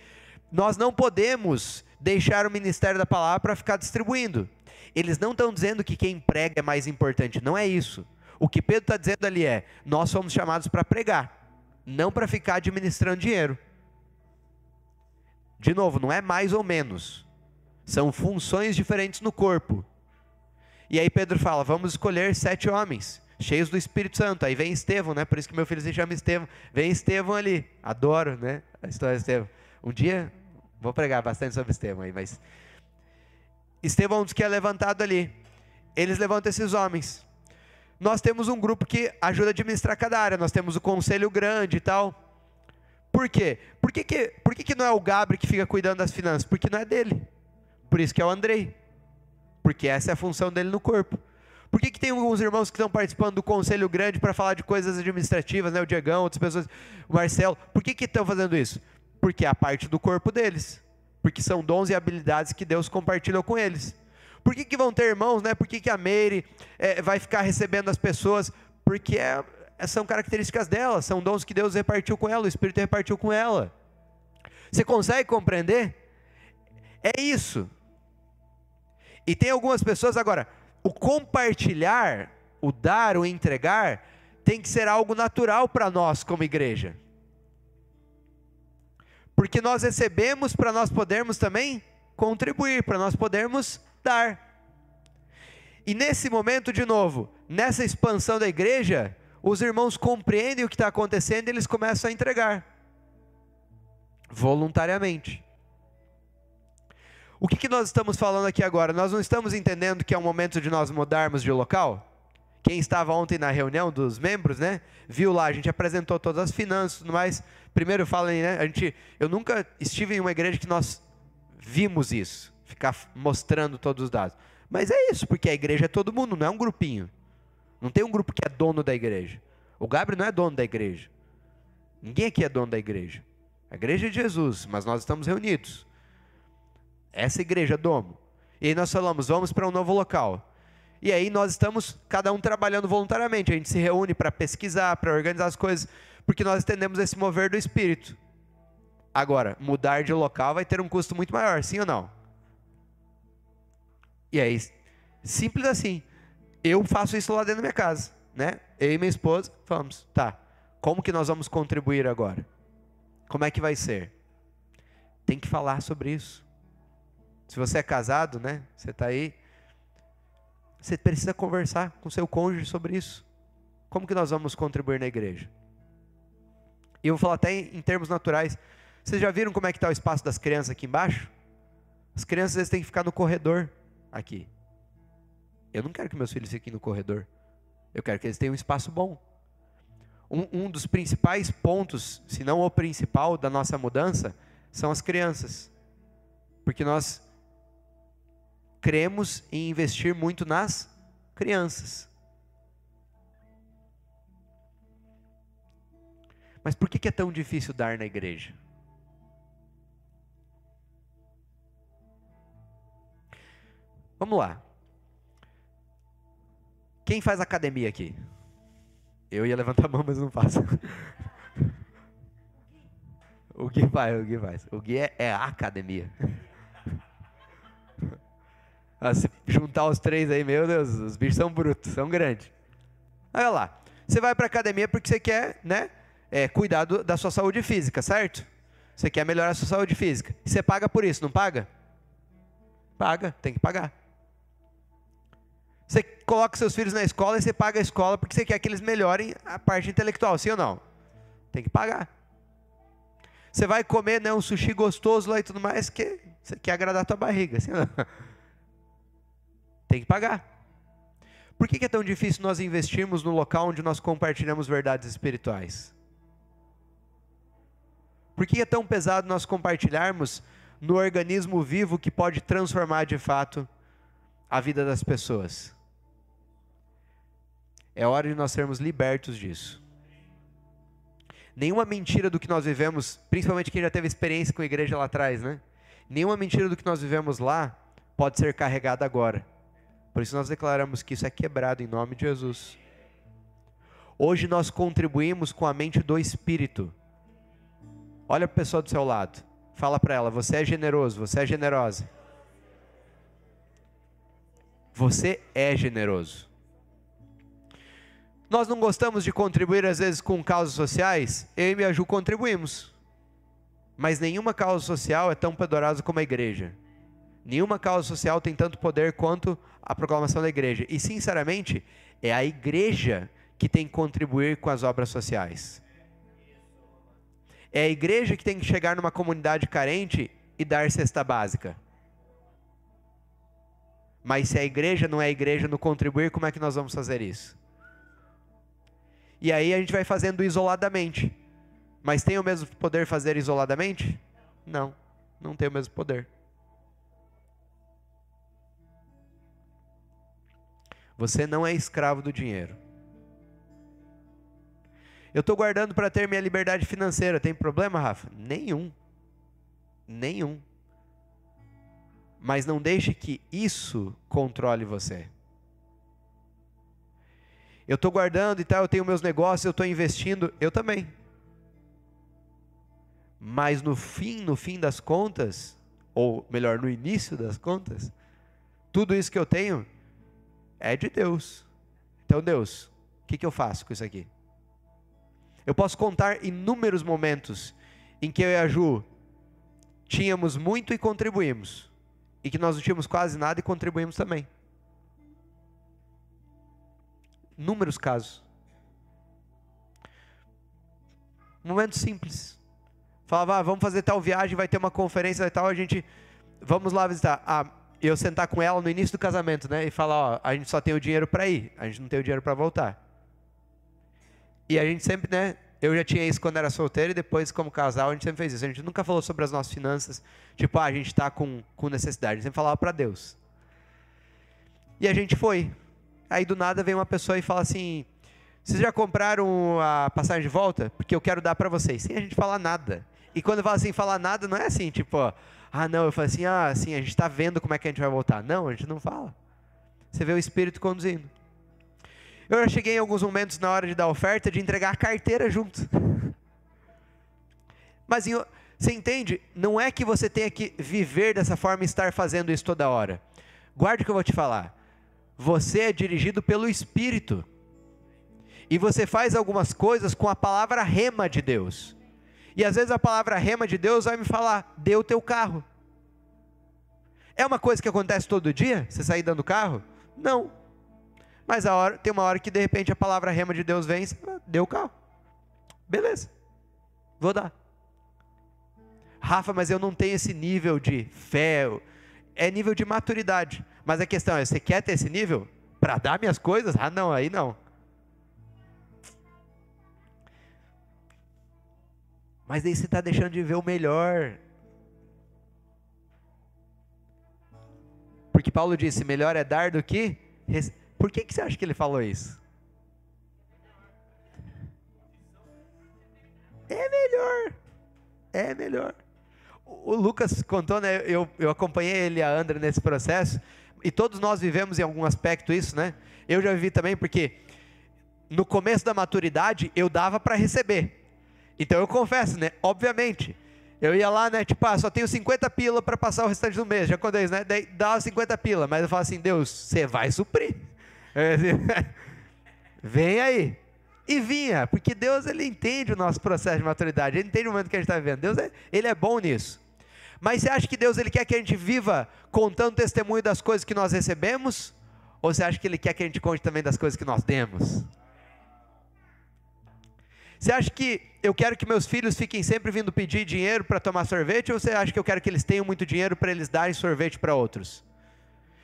A: nós não podemos deixar o ministério da palavra para ficar distribuindo. Eles não estão dizendo que quem prega é mais importante, não é isso. O que Pedro está dizendo ali é: nós somos chamados para pregar, não para ficar administrando dinheiro. De novo, não é mais ou menos. São funções diferentes no corpo. E aí Pedro fala: vamos escolher sete homens, cheios do Espírito Santo. Aí vem Estevão, né? Por isso que meu filho se chama Estevão. Vem Estevão ali. Adoro, né? A história de Estevão. Um dia, vou pregar bastante sobre Estevão aí, mas. Estevão é dos que é levantado ali. Eles levantam esses homens. Nós temos um grupo que ajuda a administrar cada área. Nós temos o conselho grande e tal. Por quê? Por que, que, por que, que não é o Gabriel que fica cuidando das finanças? Porque não é dele. Por isso que é o Andrei. Porque essa é a função dele no corpo. Por que, que tem alguns irmãos que estão participando do conselho grande para falar de coisas administrativas, né? O Diegão, outras pessoas, o Marcelo. Por que, que estão fazendo isso? Porque é a parte do corpo deles. Porque são dons e habilidades que Deus compartilhou com eles. Por que, que vão ter irmãos, né? Por que, que a Meire é, vai ficar recebendo as pessoas? Porque é, são características dela, são dons que Deus repartiu com ela, o Espírito repartiu com ela. Você consegue compreender? É isso. E tem algumas pessoas agora, o compartilhar, o dar, o entregar, tem que ser algo natural para nós como igreja. Porque nós recebemos para nós podermos também contribuir, para nós podermos dar. E nesse momento, de novo, nessa expansão da igreja, os irmãos compreendem o que está acontecendo e eles começam a entregar voluntariamente. O que, que nós estamos falando aqui agora? Nós não estamos entendendo que é o momento de nós mudarmos de local? Quem estava ontem na reunião dos membros, né? Viu lá, a gente apresentou todas as finanças tudo mais. Primeiro falem, né? A gente, eu nunca estive em uma igreja que nós vimos isso, ficar mostrando todos os dados. Mas é isso, porque a igreja é todo mundo, não é um grupinho. Não tem um grupo que é dono da igreja. O Gabriel não é dono da igreja. Ninguém aqui é dono da igreja. A igreja é de Jesus, mas nós estamos reunidos. Essa igreja domo. E aí nós falamos, vamos para um novo local. E aí nós estamos, cada um trabalhando voluntariamente. A gente se reúne para pesquisar, para organizar as coisas, porque nós entendemos esse mover do Espírito. Agora, mudar de local vai ter um custo muito maior, sim ou não? E aí, Simples assim. Eu faço isso lá dentro da minha casa, né? Eu e minha esposa vamos, tá. Como que nós vamos contribuir agora? Como é que vai ser? Tem que falar sobre isso. Se você é casado, né? Você está aí. Você precisa conversar com seu cônjuge sobre isso. Como que nós vamos contribuir na igreja? E eu vou falar até em, em termos naturais. Vocês já viram como é que está o espaço das crianças aqui embaixo? As crianças vezes têm que ficar no corredor aqui. Eu não quero que meus filhos fiquem no corredor. Eu quero que eles tenham um espaço bom. Um, um dos principais pontos, se não o principal, da nossa mudança são as crianças. Porque nós cremos em investir muito nas crianças. Mas por que é tão difícil dar na igreja? Vamos lá. Quem faz academia aqui? Eu ia levantar a mão, mas não faço. O Gui faz, o Gui faz. O Gui é, é a academia. Se juntar os três aí, meu Deus, os bichos são brutos, são grandes. Olha lá, você vai para academia porque você quer, né, é, cuidar da sua saúde física, certo? Você quer melhorar a sua saúde física. E você paga por isso, não paga? Paga, tem que pagar. Você coloca seus filhos na escola e você paga a escola porque você quer que eles melhorem a parte intelectual, sim ou não? Tem que pagar. Você vai comer né, um sushi gostoso lá e tudo mais, que você quer agradar a tua barriga, sim ou não? Tem que pagar. Por que é tão difícil nós investirmos no local onde nós compartilhamos verdades espirituais? Por que é tão pesado nós compartilharmos no organismo vivo que pode transformar de fato a vida das pessoas? É hora de nós sermos libertos disso. Nenhuma mentira do que nós vivemos, principalmente quem já teve experiência com a igreja lá atrás, né? Nenhuma mentira do que nós vivemos lá pode ser carregada agora. Por isso nós declaramos que isso é quebrado em nome de Jesus. Hoje nós contribuímos com a mente do Espírito. Olha a pessoa do seu lado. Fala para ela: você é generoso, você é generosa. Você é generoso. Nós não gostamos de contribuir às vezes com causas sociais? Eu e minha Ju contribuímos. Mas nenhuma causa social é tão poderosa como a igreja. Nenhuma causa social tem tanto poder quanto a proclamação da igreja. E, sinceramente, é a igreja que tem que contribuir com as obras sociais. É a igreja que tem que chegar numa comunidade carente e dar cesta básica. Mas se a igreja não é a igreja no contribuir, como é que nós vamos fazer isso? E aí a gente vai fazendo isoladamente. Mas tem o mesmo poder fazer isoladamente? Não, não tem o mesmo poder. Você não é escravo do dinheiro. Eu estou guardando para ter minha liberdade financeira. Tem problema, Rafa? Nenhum. Nenhum. Mas não deixe que isso controle você. Eu estou guardando e tal, eu tenho meus negócios, eu estou investindo, eu também. Mas no fim, no fim das contas, ou melhor, no início das contas, tudo isso que eu tenho é de Deus. Então, Deus, o que, que eu faço com isso aqui? Eu posso contar inúmeros momentos em que eu e a Ju tínhamos muito e contribuímos, e que nós não tínhamos quase nada e contribuímos também. Inúmeros casos. Momento simples. Falava, ah, vamos fazer tal viagem, vai ter uma conferência e tal, a gente, vamos lá visitar. Ah, eu sentar com ela no início do casamento, né? E falar, ó, a gente só tem o dinheiro para ir, a gente não tem o dinheiro para voltar. E a gente sempre, né? Eu já tinha isso quando era solteiro e depois, como casal, a gente sempre fez isso. A gente nunca falou sobre as nossas finanças, tipo, ah, a gente está com, com necessidade. A gente sempre falava para Deus. E a gente foi. Aí do nada vem uma pessoa e fala assim: Vocês já compraram a passagem de volta? Porque eu quero dar para vocês. Sem a gente falar nada. E quando fala assim, falar nada, não é assim, tipo, ah, não, eu falo assim, ah, assim, a gente está vendo como é que a gente vai voltar. Não, a gente não fala. Você vê o Espírito conduzindo. Eu já cheguei em alguns momentos na hora de dar oferta de entregar a carteira junto. Mas você entende? Não é que você tenha que viver dessa forma e estar fazendo isso toda hora. Guarde o que eu vou te falar. você é dirigido pelo Espírito. E você faz algumas coisas com a palavra rema de Deus. E às vezes a palavra rema de Deus vai me falar: dê o teu carro. É uma coisa que acontece todo dia? Você sair dando carro? Não. Mas a hora, tem uma hora que de repente a palavra rema de Deus vem e você deu o carro. Beleza. Vou dar. Rafa, mas eu não tenho esse nível de fé. É nível de maturidade. Mas a questão é: você quer ter esse nível? Para dar minhas coisas? Ah, não, aí não. Mas aí você está deixando de ver o melhor. Porque Paulo disse: melhor é dar do que. Por que, que você acha que ele falou isso? É melhor. É melhor. O Lucas contou, né? Eu, eu acompanhei ele e a Andra nesse processo. E todos nós vivemos em algum aspecto isso, né? Eu já vivi também, porque no começo da maturidade eu dava para receber. Então eu confesso, né? Obviamente. Eu ia lá, né? Tipo, ah, só tenho 50 pila para passar o restante do mês. Já contei isso, né? Daí dava 50 pila. Mas eu falo assim, Deus, você vai suprir. Vem aí. E vinha, porque Deus ele entende o nosso processo de maturidade, ele entende o momento que a gente está vivendo. Deus é, ele é bom nisso. Mas você acha que Deus ele quer que a gente viva contando testemunho das coisas que nós recebemos? Ou você acha que Ele quer que a gente conte também das coisas que nós demos? Você acha que eu quero que meus filhos fiquem sempre vindo pedir dinheiro para tomar sorvete? Ou você acha que eu quero que eles tenham muito dinheiro para eles darem sorvete para outros?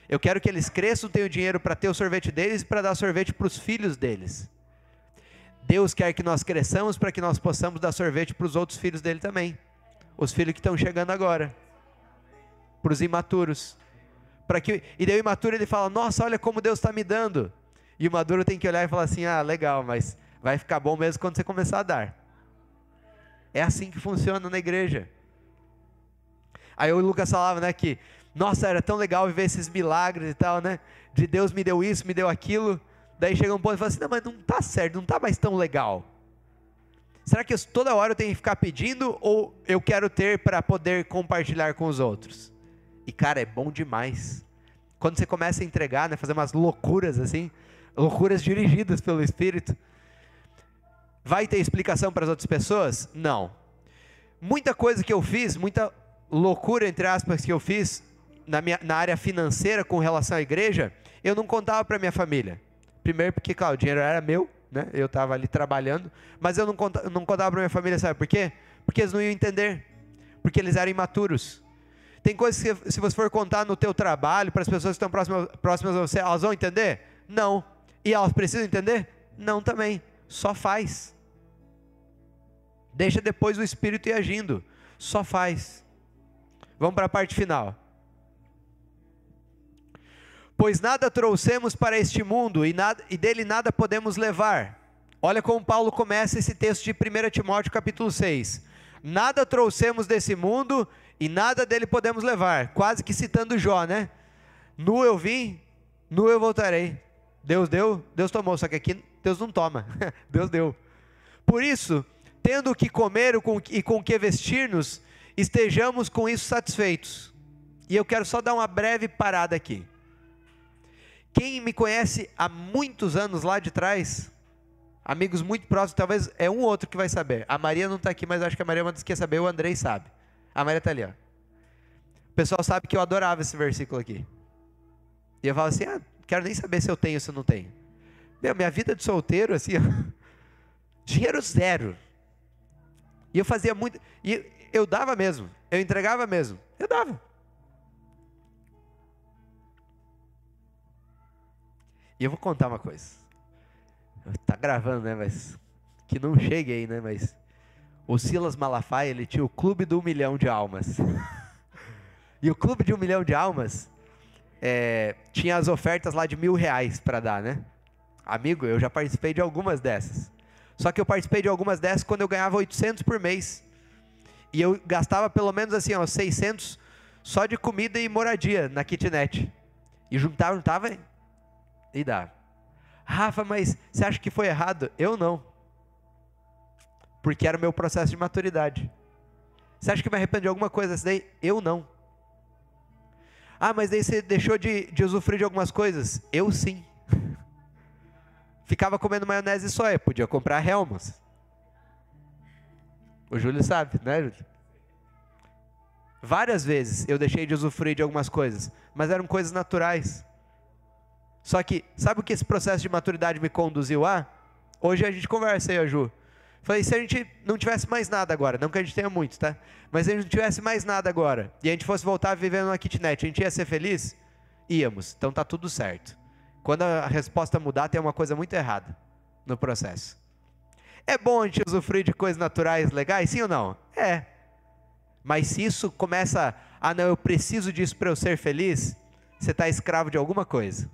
A: Eu quero que eles cresçam, tenham dinheiro para ter o sorvete deles e para dar sorvete para os filhos deles. Deus quer que nós cresçamos para que nós possamos dar sorvete para os outros filhos dele também. Os filhos que estão chegando agora. Para os imaturos. Para que, e daí o imaturo ele fala: Nossa, olha como Deus está me dando. E o maduro tem que olhar e falar assim: Ah, legal, mas vai ficar bom mesmo quando você começar a dar. É assim que funciona na igreja. Aí o Lucas falava, né, que nossa, era tão legal viver esses milagres e tal, né? De Deus me deu isso, me deu aquilo. Daí chega um ponto e fala assim: não, mas não está certo, não está mais tão legal. Será que eu, toda hora eu tenho que ficar pedindo ou eu quero ter para poder compartilhar com os outros? E cara, é bom demais. Quando você começa a entregar, né, fazer umas loucuras assim, loucuras dirigidas pelo Espírito, vai ter explicação para as outras pessoas? Não. Muita coisa que eu fiz, muita loucura entre aspas que eu fiz na, minha, na área financeira com relação à igreja, eu não contava para minha família. Primeiro porque, claro, o dinheiro era meu, né? Eu estava ali trabalhando, mas eu não contava, não contava para minha família, sabe por quê? Porque eles não iam entender, porque eles eram imaturos. Tem coisas que, se você for contar no teu trabalho, para as pessoas que estão próximas, próximas a você, elas vão entender? Não. E elas precisam entender? Não também. Só faz. Deixa depois o Espírito ir agindo. Só faz. Vamos para a parte final. Pois nada trouxemos para este mundo e, nada, e dele nada podemos levar. Olha como Paulo começa esse texto de 1 Timóteo capítulo 6. Nada trouxemos desse mundo e nada dele podemos levar. Quase que citando Jó, né? Nu eu vim, nu eu voltarei. Deus deu, Deus tomou. Só que aqui Deus não toma. Deus deu. Por isso, tendo o que comer e com o que vestir-nos, estejamos com isso satisfeitos. E eu quero só dar uma breve parada aqui. Quem me conhece há muitos anos lá de trás, amigos muito próximos, talvez é um ou outro que vai saber. A Maria não está aqui, mas acho que a Maria é uma das que quer saber, o Andrei sabe. A Maria está ali, ó. O pessoal sabe que eu adorava esse versículo aqui. E eu falo assim, ah, quero nem saber se eu tenho ou se eu não tenho. Meu, minha vida de solteiro, assim, dinheiro zero. E eu fazia muito, e eu dava mesmo, eu entregava mesmo, eu dava. E eu vou contar uma coisa. Tá gravando, né? Mas que não chegue aí, né? Mas o Silas Malafaia, ele tinha o clube do um milhão de almas. e o clube de um milhão de almas é, tinha as ofertas lá de mil reais para dar, né? Amigo, eu já participei de algumas dessas. Só que eu participei de algumas dessas quando eu ganhava 800 por mês. E eu gastava pelo menos assim, ó, 600 só de comida e moradia na kitnet. E juntava, juntava e dá. Rafa, mas você acha que foi errado? Eu não. Porque era o meu processo de maturidade. Você acha que me arrependo de alguma coisa dessa daí? Eu não. Ah, mas daí você deixou de, de usufruir de algumas coisas? Eu sim. Ficava comendo maionese e soia, podia comprar Helmas. O Júlio sabe, né, Júlio? Várias vezes eu deixei de usufruir de algumas coisas, mas eram coisas naturais. Só que, sabe o que esse processo de maturidade me conduziu a? Hoje a gente conversa aí, a Ju. Falei, se a gente não tivesse mais nada agora, não que a gente tenha muito, tá? Mas se a gente não tivesse mais nada agora, e a gente fosse voltar a viver numa kitnet, a gente ia ser feliz? Íamos, então tá tudo certo. Quando a resposta mudar, tem uma coisa muito errada no processo. É bom a gente usufruir de coisas naturais legais, sim ou não? É. Mas se isso começa, ah não, eu preciso disso para eu ser feliz, você está escravo de alguma coisa.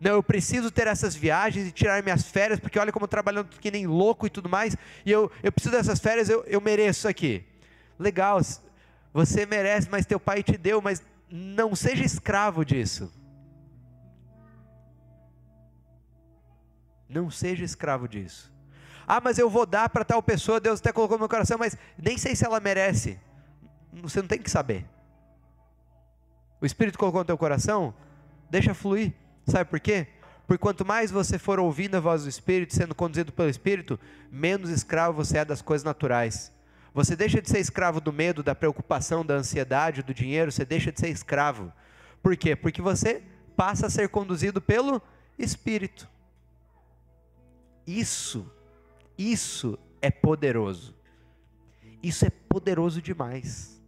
A: Não, eu preciso ter essas viagens e tirar minhas férias, porque olha como eu trabalhando que nem louco e tudo mais, e eu, eu preciso dessas férias, eu, eu mereço isso aqui. Legal, você merece, mas teu pai te deu, mas não seja escravo disso. Não seja escravo disso. Ah, mas eu vou dar para tal pessoa, Deus até colocou no meu coração, mas nem sei se ela merece. Você não tem que saber. O Espírito colocou no teu coração, deixa fluir. Sabe por quê? Porque quanto mais você for ouvindo a voz do Espírito, sendo conduzido pelo Espírito, menos escravo você é das coisas naturais. Você deixa de ser escravo do medo, da preocupação, da ansiedade, do dinheiro, você deixa de ser escravo. Por quê? Porque você passa a ser conduzido pelo Espírito. Isso, isso é poderoso. Isso é poderoso demais.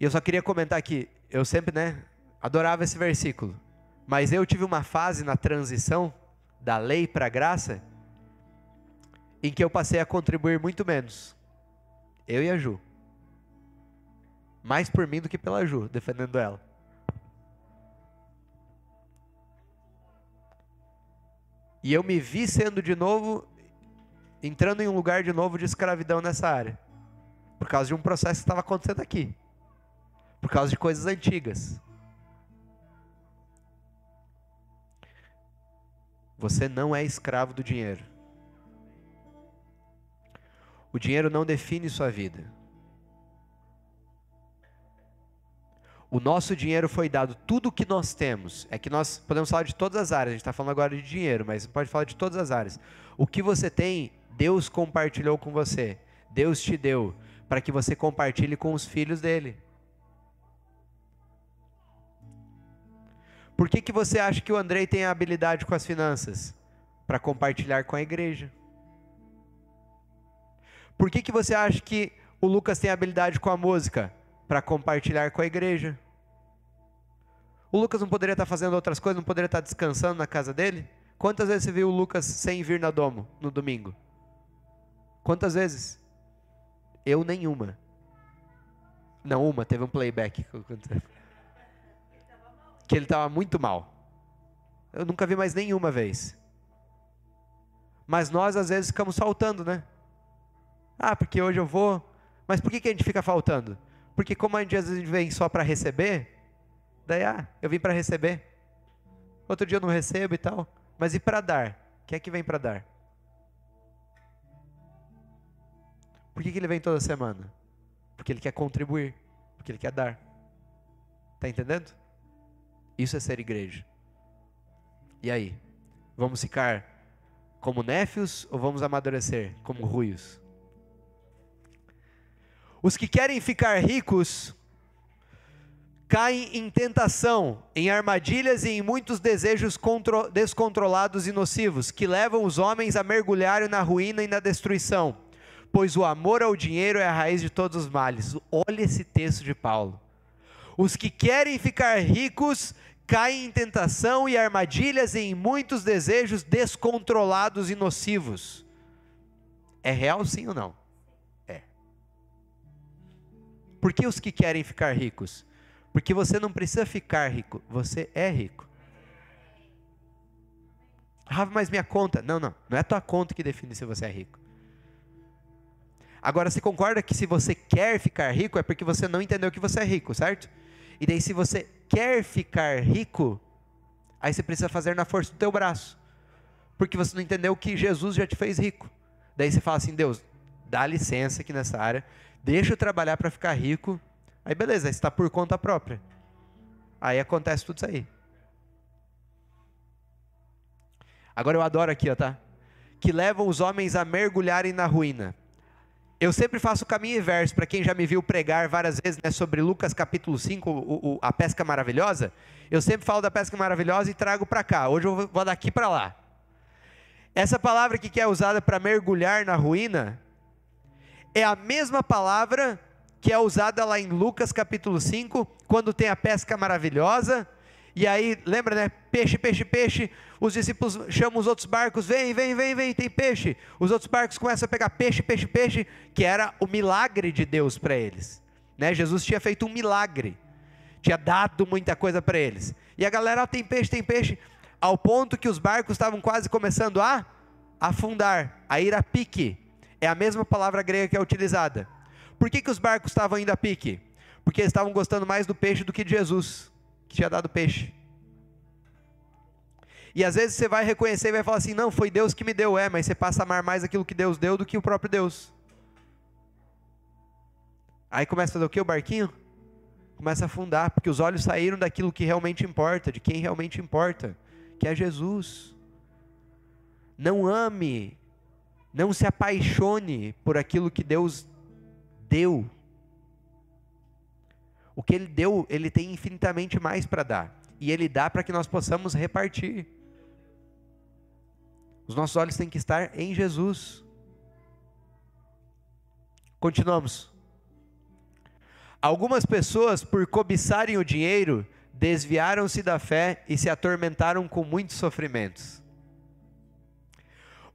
A: E eu só queria comentar aqui, eu sempre, né, adorava esse versículo, mas eu tive uma fase na transição da lei para a graça em que eu passei a contribuir muito menos. Eu e a Ju. Mais por mim do que pela Ju, defendendo ela. E eu me vi sendo de novo, entrando em um lugar de novo de escravidão nessa área. Por causa de um processo que estava acontecendo aqui por causa de coisas antigas. Você não é escravo do dinheiro. O dinheiro não define sua vida. O nosso dinheiro foi dado, tudo o que nós temos. É que nós podemos falar de todas as áreas, a gente está falando agora de dinheiro, mas pode falar de todas as áreas. O que você tem, Deus compartilhou com você. Deus te deu para que você compartilhe com os filhos dele. Por que, que você acha que o Andrei tem a habilidade com as finanças? Para compartilhar com a igreja. Por que, que você acha que o Lucas tem habilidade com a música? Para compartilhar com a igreja. O Lucas não poderia estar fazendo outras coisas, não poderia estar descansando na casa dele? Quantas vezes você viu o Lucas sem vir na domo no domingo? Quantas vezes? Eu nenhuma. Não, uma, teve um playback que ele estava muito mal. Eu nunca vi mais nenhuma vez. Mas nós às vezes ficamos faltando, né? Ah, porque hoje eu vou. Mas por que, que a gente fica faltando? Porque como a gente às vezes vem só para receber, daí ah, eu vim para receber. Outro dia eu não recebo e tal. Mas e para dar? Quem é que vem para dar? Por que, que ele vem toda semana? Porque ele quer contribuir, porque ele quer dar. Tá entendendo? Isso é ser igreja. E aí? Vamos ficar como néfios ou vamos amadurecer como ruios? Os que querem ficar ricos caem em tentação, em armadilhas e em muitos desejos descontrolados e nocivos, que levam os homens a mergulharem na ruína e na destruição, pois o amor ao dinheiro é a raiz de todos os males. Olha esse texto de Paulo. Os que querem ficar ricos caem em tentação e armadilhas e em muitos desejos descontrolados e nocivos. É real sim ou não? Por que os que querem ficar ricos? Porque você não precisa ficar rico, você é rico. Rafa, mas minha conta. Não, não. Não é a tua conta que define se você é rico. Agora, você concorda que se você quer ficar rico é porque você não entendeu que você é rico, certo? E daí, se você quer ficar rico, aí você precisa fazer na força do teu braço. Porque você não entendeu que Jesus já te fez rico. Daí você fala assim: Deus, dá licença aqui nessa área, deixa eu trabalhar para ficar rico. Aí beleza, está por conta própria. Aí acontece tudo isso aí. Agora eu adoro aqui, ó, tá? Que levam os homens a mergulharem na ruína. Eu sempre faço o caminho inverso, para quem já me viu pregar várias vezes né, sobre Lucas capítulo 5, o, o, a pesca maravilhosa. Eu sempre falo da pesca maravilhosa e trago para cá. Hoje eu vou daqui para lá. Essa palavra que é usada para mergulhar na ruína é a mesma palavra que é usada lá em Lucas capítulo 5, quando tem a pesca maravilhosa e aí, lembra, né? Peixe, peixe, peixe. Os discípulos chamam os outros barcos, vem, vem, vem, vem, tem peixe. Os outros barcos começam a pegar peixe, peixe, peixe, que era o milagre de Deus para eles. Né? Jesus tinha feito um milagre, tinha dado muita coisa para eles. E a galera, ah, tem peixe, tem peixe, ao ponto que os barcos estavam quase começando a afundar, a ir a pique. É a mesma palavra grega que é utilizada. Por que, que os barcos estavam indo a pique? Porque eles estavam gostando mais do peixe do que de Jesus que tinha dado peixe. E às vezes você vai reconhecer e vai falar assim: não, foi Deus que me deu, é, mas você passa a amar mais aquilo que Deus deu do que o próprio Deus. Aí começa a fazer o que? O barquinho? Começa a afundar, porque os olhos saíram daquilo que realmente importa, de quem realmente importa, que é Jesus. Não ame, não se apaixone por aquilo que Deus deu o que Ele deu, Ele tem infinitamente mais para dar. E Ele dá para que nós possamos repartir. Os nossos olhos têm que estar em Jesus. Continuamos. Algumas pessoas, por cobiçarem o dinheiro, desviaram-se da fé e se atormentaram com muitos sofrimentos.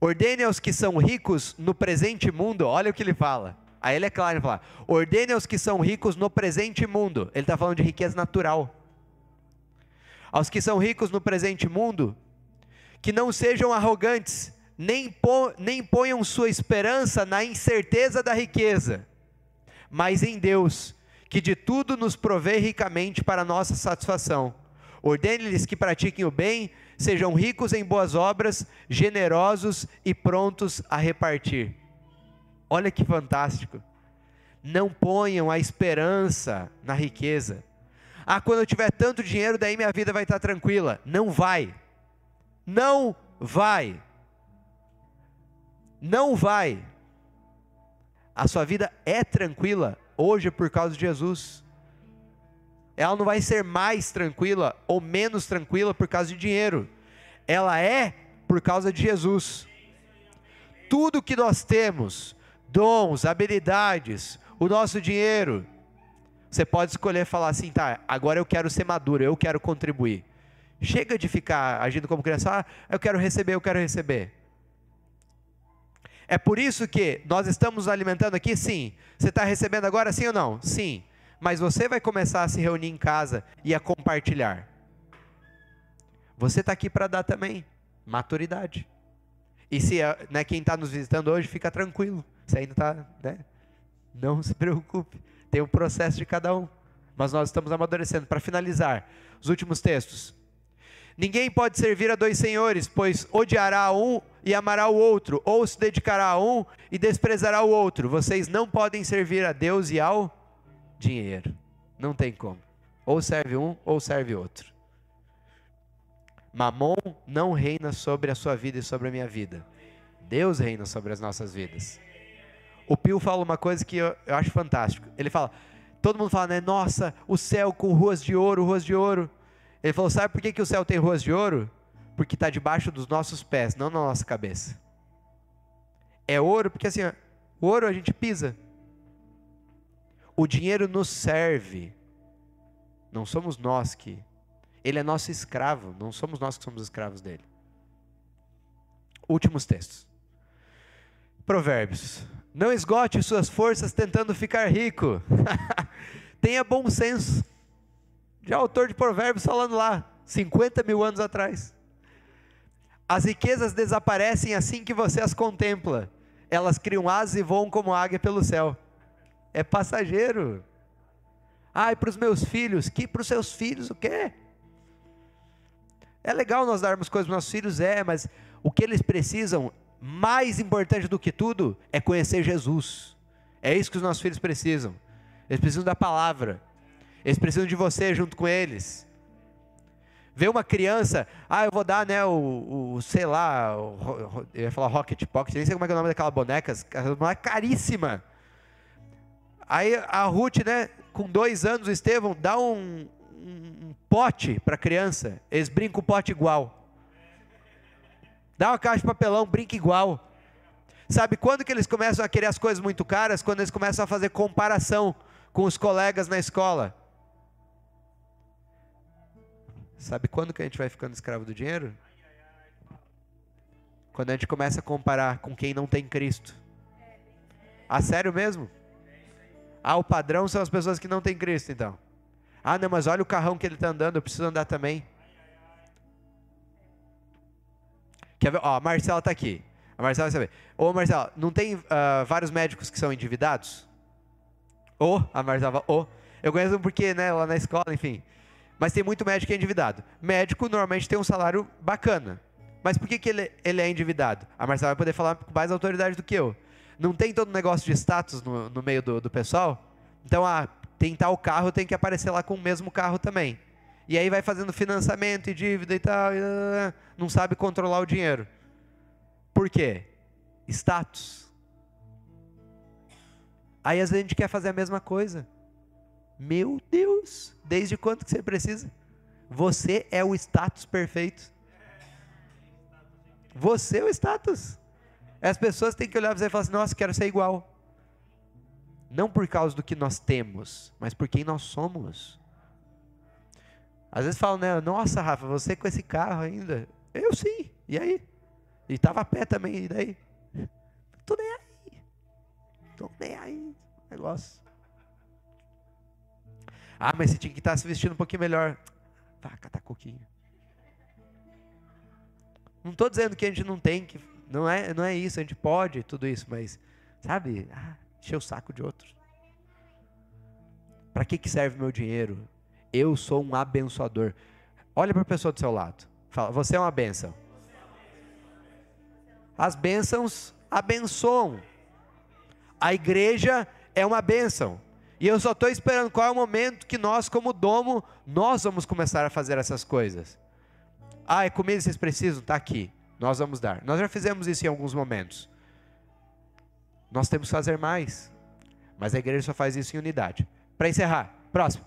A: Ordene aos que são ricos no presente mundo, olha o que ele fala Aí ele é claro, ele fala: ordene aos que são ricos no presente mundo. Ele está falando de riqueza natural. Aos que são ricos no presente mundo, que não sejam arrogantes, nem, po, nem ponham sua esperança na incerteza da riqueza, mas em Deus, que de tudo nos provê ricamente para nossa satisfação. Ordene-lhes que pratiquem o bem, sejam ricos em boas obras, generosos e prontos a repartir. Olha que fantástico. Não ponham a esperança na riqueza. Ah, quando eu tiver tanto dinheiro, daí minha vida vai estar tranquila. Não vai. Não vai. Não vai. A sua vida é tranquila hoje por causa de Jesus. Ela não vai ser mais tranquila ou menos tranquila por causa de dinheiro. Ela é por causa de Jesus. Tudo que nós temos, dons, habilidades, o nosso dinheiro. Você pode escolher falar assim, tá, agora eu quero ser maduro, eu quero contribuir. Chega de ficar agindo como criança, ah, eu quero receber, eu quero receber. É por isso que nós estamos alimentando aqui, sim. Você está recebendo agora, sim ou não? Sim. Mas você vai começar a se reunir em casa e a compartilhar. Você está aqui para dar também maturidade. E se né, quem está nos visitando hoje, fica tranquilo. Você ainda está, né? Não se preocupe. Tem um processo de cada um. Mas nós estamos amadurecendo. Para finalizar, os últimos textos. Ninguém pode servir a dois senhores, pois odiará um e amará o outro, ou se dedicará a um e desprezará o outro. Vocês não podem servir a Deus e ao dinheiro. Não tem como. Ou serve um ou serve outro. Mamon não reina sobre a sua vida e sobre a minha vida. Deus reina sobre as nossas vidas. O Pio fala uma coisa que eu, eu acho fantástico. Ele fala, todo mundo fala, né? Nossa, o céu com ruas de ouro, ruas de ouro. Ele falou, sabe por que, que o céu tem ruas de ouro? Porque está debaixo dos nossos pés, não na nossa cabeça. É ouro porque assim, o ouro a gente pisa. O dinheiro nos serve. Não somos nós que. Ele é nosso escravo, não somos nós que somos escravos dele. Últimos textos. Provérbios. Não esgote suas forças tentando ficar rico. Tenha bom senso. Já autor de Provérbios falando lá, 50 mil anos atrás. As riquezas desaparecem assim que você as contempla. Elas criam asas e voam como águia pelo céu. É passageiro. Ai, para os meus filhos. Que para os seus filhos o quê? É legal nós darmos coisas para os nossos filhos, é, mas o que eles precisam mais importante do que tudo é conhecer Jesus, É isso que os nossos filhos precisam. Eles precisam da palavra. Eles precisam de você junto com eles. Ver uma criança, ah, eu vou dar, né, o, o sei lá, o, eu ia falar Rocket Pocket, nem sei como é, é o nome daquela boneca, é caríssima. Aí a Ruth, né, com dois anos, o Estevão, dá um, um, um pote para a criança, eles brincam o pote igual. Dá uma caixa de papelão, brinca igual. Sabe quando que eles começam a querer as coisas muito caras? Quando eles começam a fazer comparação com os colegas na escola. Sabe quando que a gente vai ficando escravo do dinheiro? Quando a gente começa a comparar com quem não tem Cristo. Ah, sério mesmo? Ah, o padrão são as pessoas que não têm Cristo, então. Ah, não, mas olha o carrão que ele está andando, eu preciso andar também. Quer ver? Ó, a Marcela está aqui. A Marcela vai saber. Ô, Marcela, não tem uh, vários médicos que são endividados? Ô, a Marcela, ô. Eu conheço porque, né, lá na escola, enfim. Mas tem muito médico que é endividado. Médico normalmente tem um salário bacana. Mas por que, que ele, ele é endividado? A Marcela vai poder falar com mais autoridade do que eu. Não tem todo negócio de status no, no meio do, do pessoal? Então, ah, tem tal carro, tem que aparecer lá com o mesmo carro também. E aí vai fazendo financiamento e dívida e tal, e, uh, não sabe controlar o dinheiro. Por quê? Status. Aí às vezes a gente quer fazer a mesma coisa. Meu Deus, desde quanto que você precisa? Você é o status perfeito. Você é o status. As pessoas têm que olhar para você e falar assim: nossa, quero ser igual. Não por causa do que nós temos, mas por quem nós somos. Às vezes falam, né? Nossa, Rafa, você com esse carro ainda. Eu sim. E aí? E estava a pé também, e daí? Tô nem aí. Tô nem aí. Negócio. Ah, mas você tinha que estar se vestindo um pouquinho melhor. Vá, catar coquinho. Não estou dizendo que a gente não tem que. Não é, não é isso, a gente pode tudo isso, mas, sabe, ah, encher o saco de outros. Para que, que serve meu dinheiro? Eu sou um abençoador. Olha para a pessoa do seu lado. Fala, você é uma bênção. As bênçãos abençoam. A igreja é uma bênção. E eu só estou esperando qual é o momento que nós, como domo, nós vamos começar a fazer essas coisas. Ah, é comida vocês precisam? Está aqui. Nós vamos dar. Nós já fizemos isso em alguns momentos. Nós temos que fazer mais. Mas a igreja só faz isso em unidade. Para encerrar, próximo.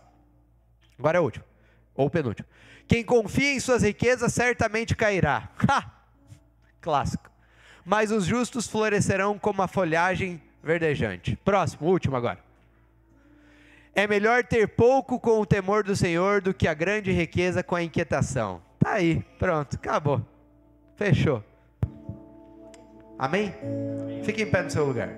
A: Agora é o último. Ou o penúltimo. Quem confia em suas riquezas certamente cairá. Ha! Clássico. Mas os justos florescerão como a folhagem verdejante. Próximo, último agora. É melhor ter pouco com o temor do Senhor do que a grande riqueza com a inquietação. Tá aí, pronto, acabou. Fechou. Amém? Fique em pé no seu lugar.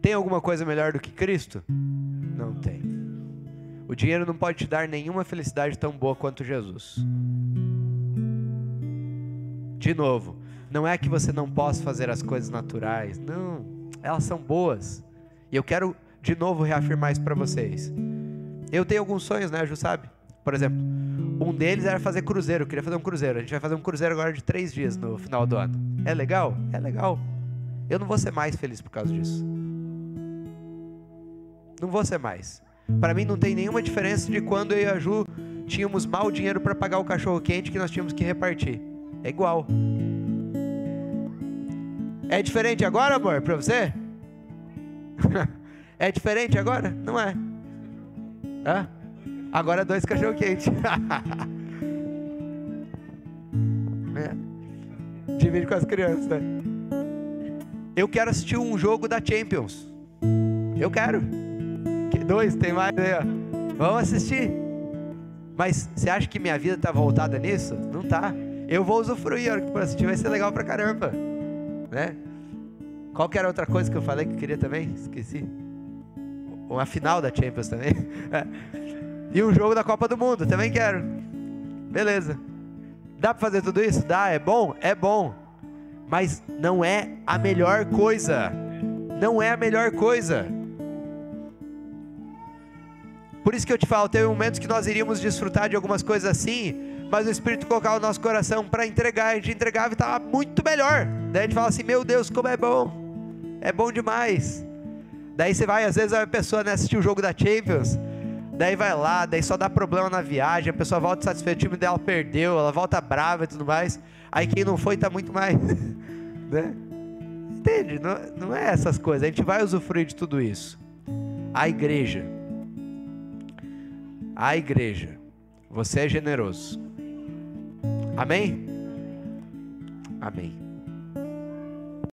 A: Tem alguma coisa melhor do que Cristo? Não tem. O dinheiro não pode te dar nenhuma felicidade tão boa quanto Jesus. De novo, não é que você não possa fazer as coisas naturais, não, elas são boas. E eu quero de novo reafirmar isso para vocês. Eu tenho alguns sonhos, né, Ju sabe? Por exemplo, um deles era fazer cruzeiro, eu queria fazer um cruzeiro. A gente vai fazer um cruzeiro agora de três dias no final do ano. É legal? É legal. Eu não vou ser mais feliz por causa disso. Não vou ser mais. Para mim não tem nenhuma diferença de quando eu e a Ju tínhamos mal dinheiro para pagar o cachorro quente que nós tínhamos que repartir. É igual. É diferente agora, amor, para você? é diferente agora? Não é. Hã? Agora dois cachorro quente. é. Divide com as crianças, né? Eu quero assistir um jogo da Champions. Eu quero. Dois, tem mais aí, ó. Vamos assistir. Mas você acha que minha vida está voltada nisso? Não tá. Eu vou usufruir, a hora que for assistir vai ser legal pra caramba. Né? Qual que era outra coisa que eu falei que eu queria também? Esqueci. Uma final da Champions também. e um jogo da Copa do Mundo, também quero. Beleza. Dá para fazer tudo isso? Dá, é bom? É bom. Mas não é a melhor coisa. Não é a melhor coisa. Por isso que eu te falo, teve momentos que nós iríamos desfrutar de algumas coisas assim, mas o Espírito colocava o nosso coração para entregar, a gente entregava e estava muito melhor. Daí a gente fala assim: Meu Deus, como é bom, é bom demais. Daí você vai, às vezes a pessoa né, o jogo da Champions, daí vai lá, daí só dá problema na viagem, a pessoa volta satisfeita, o time dela perdeu, ela volta brava e tudo mais. Aí quem não foi está muito mais. né? Entende? Não, não é essas coisas, a gente vai usufruir de tudo isso. A igreja. A igreja. Você é generoso. Amém? Amém.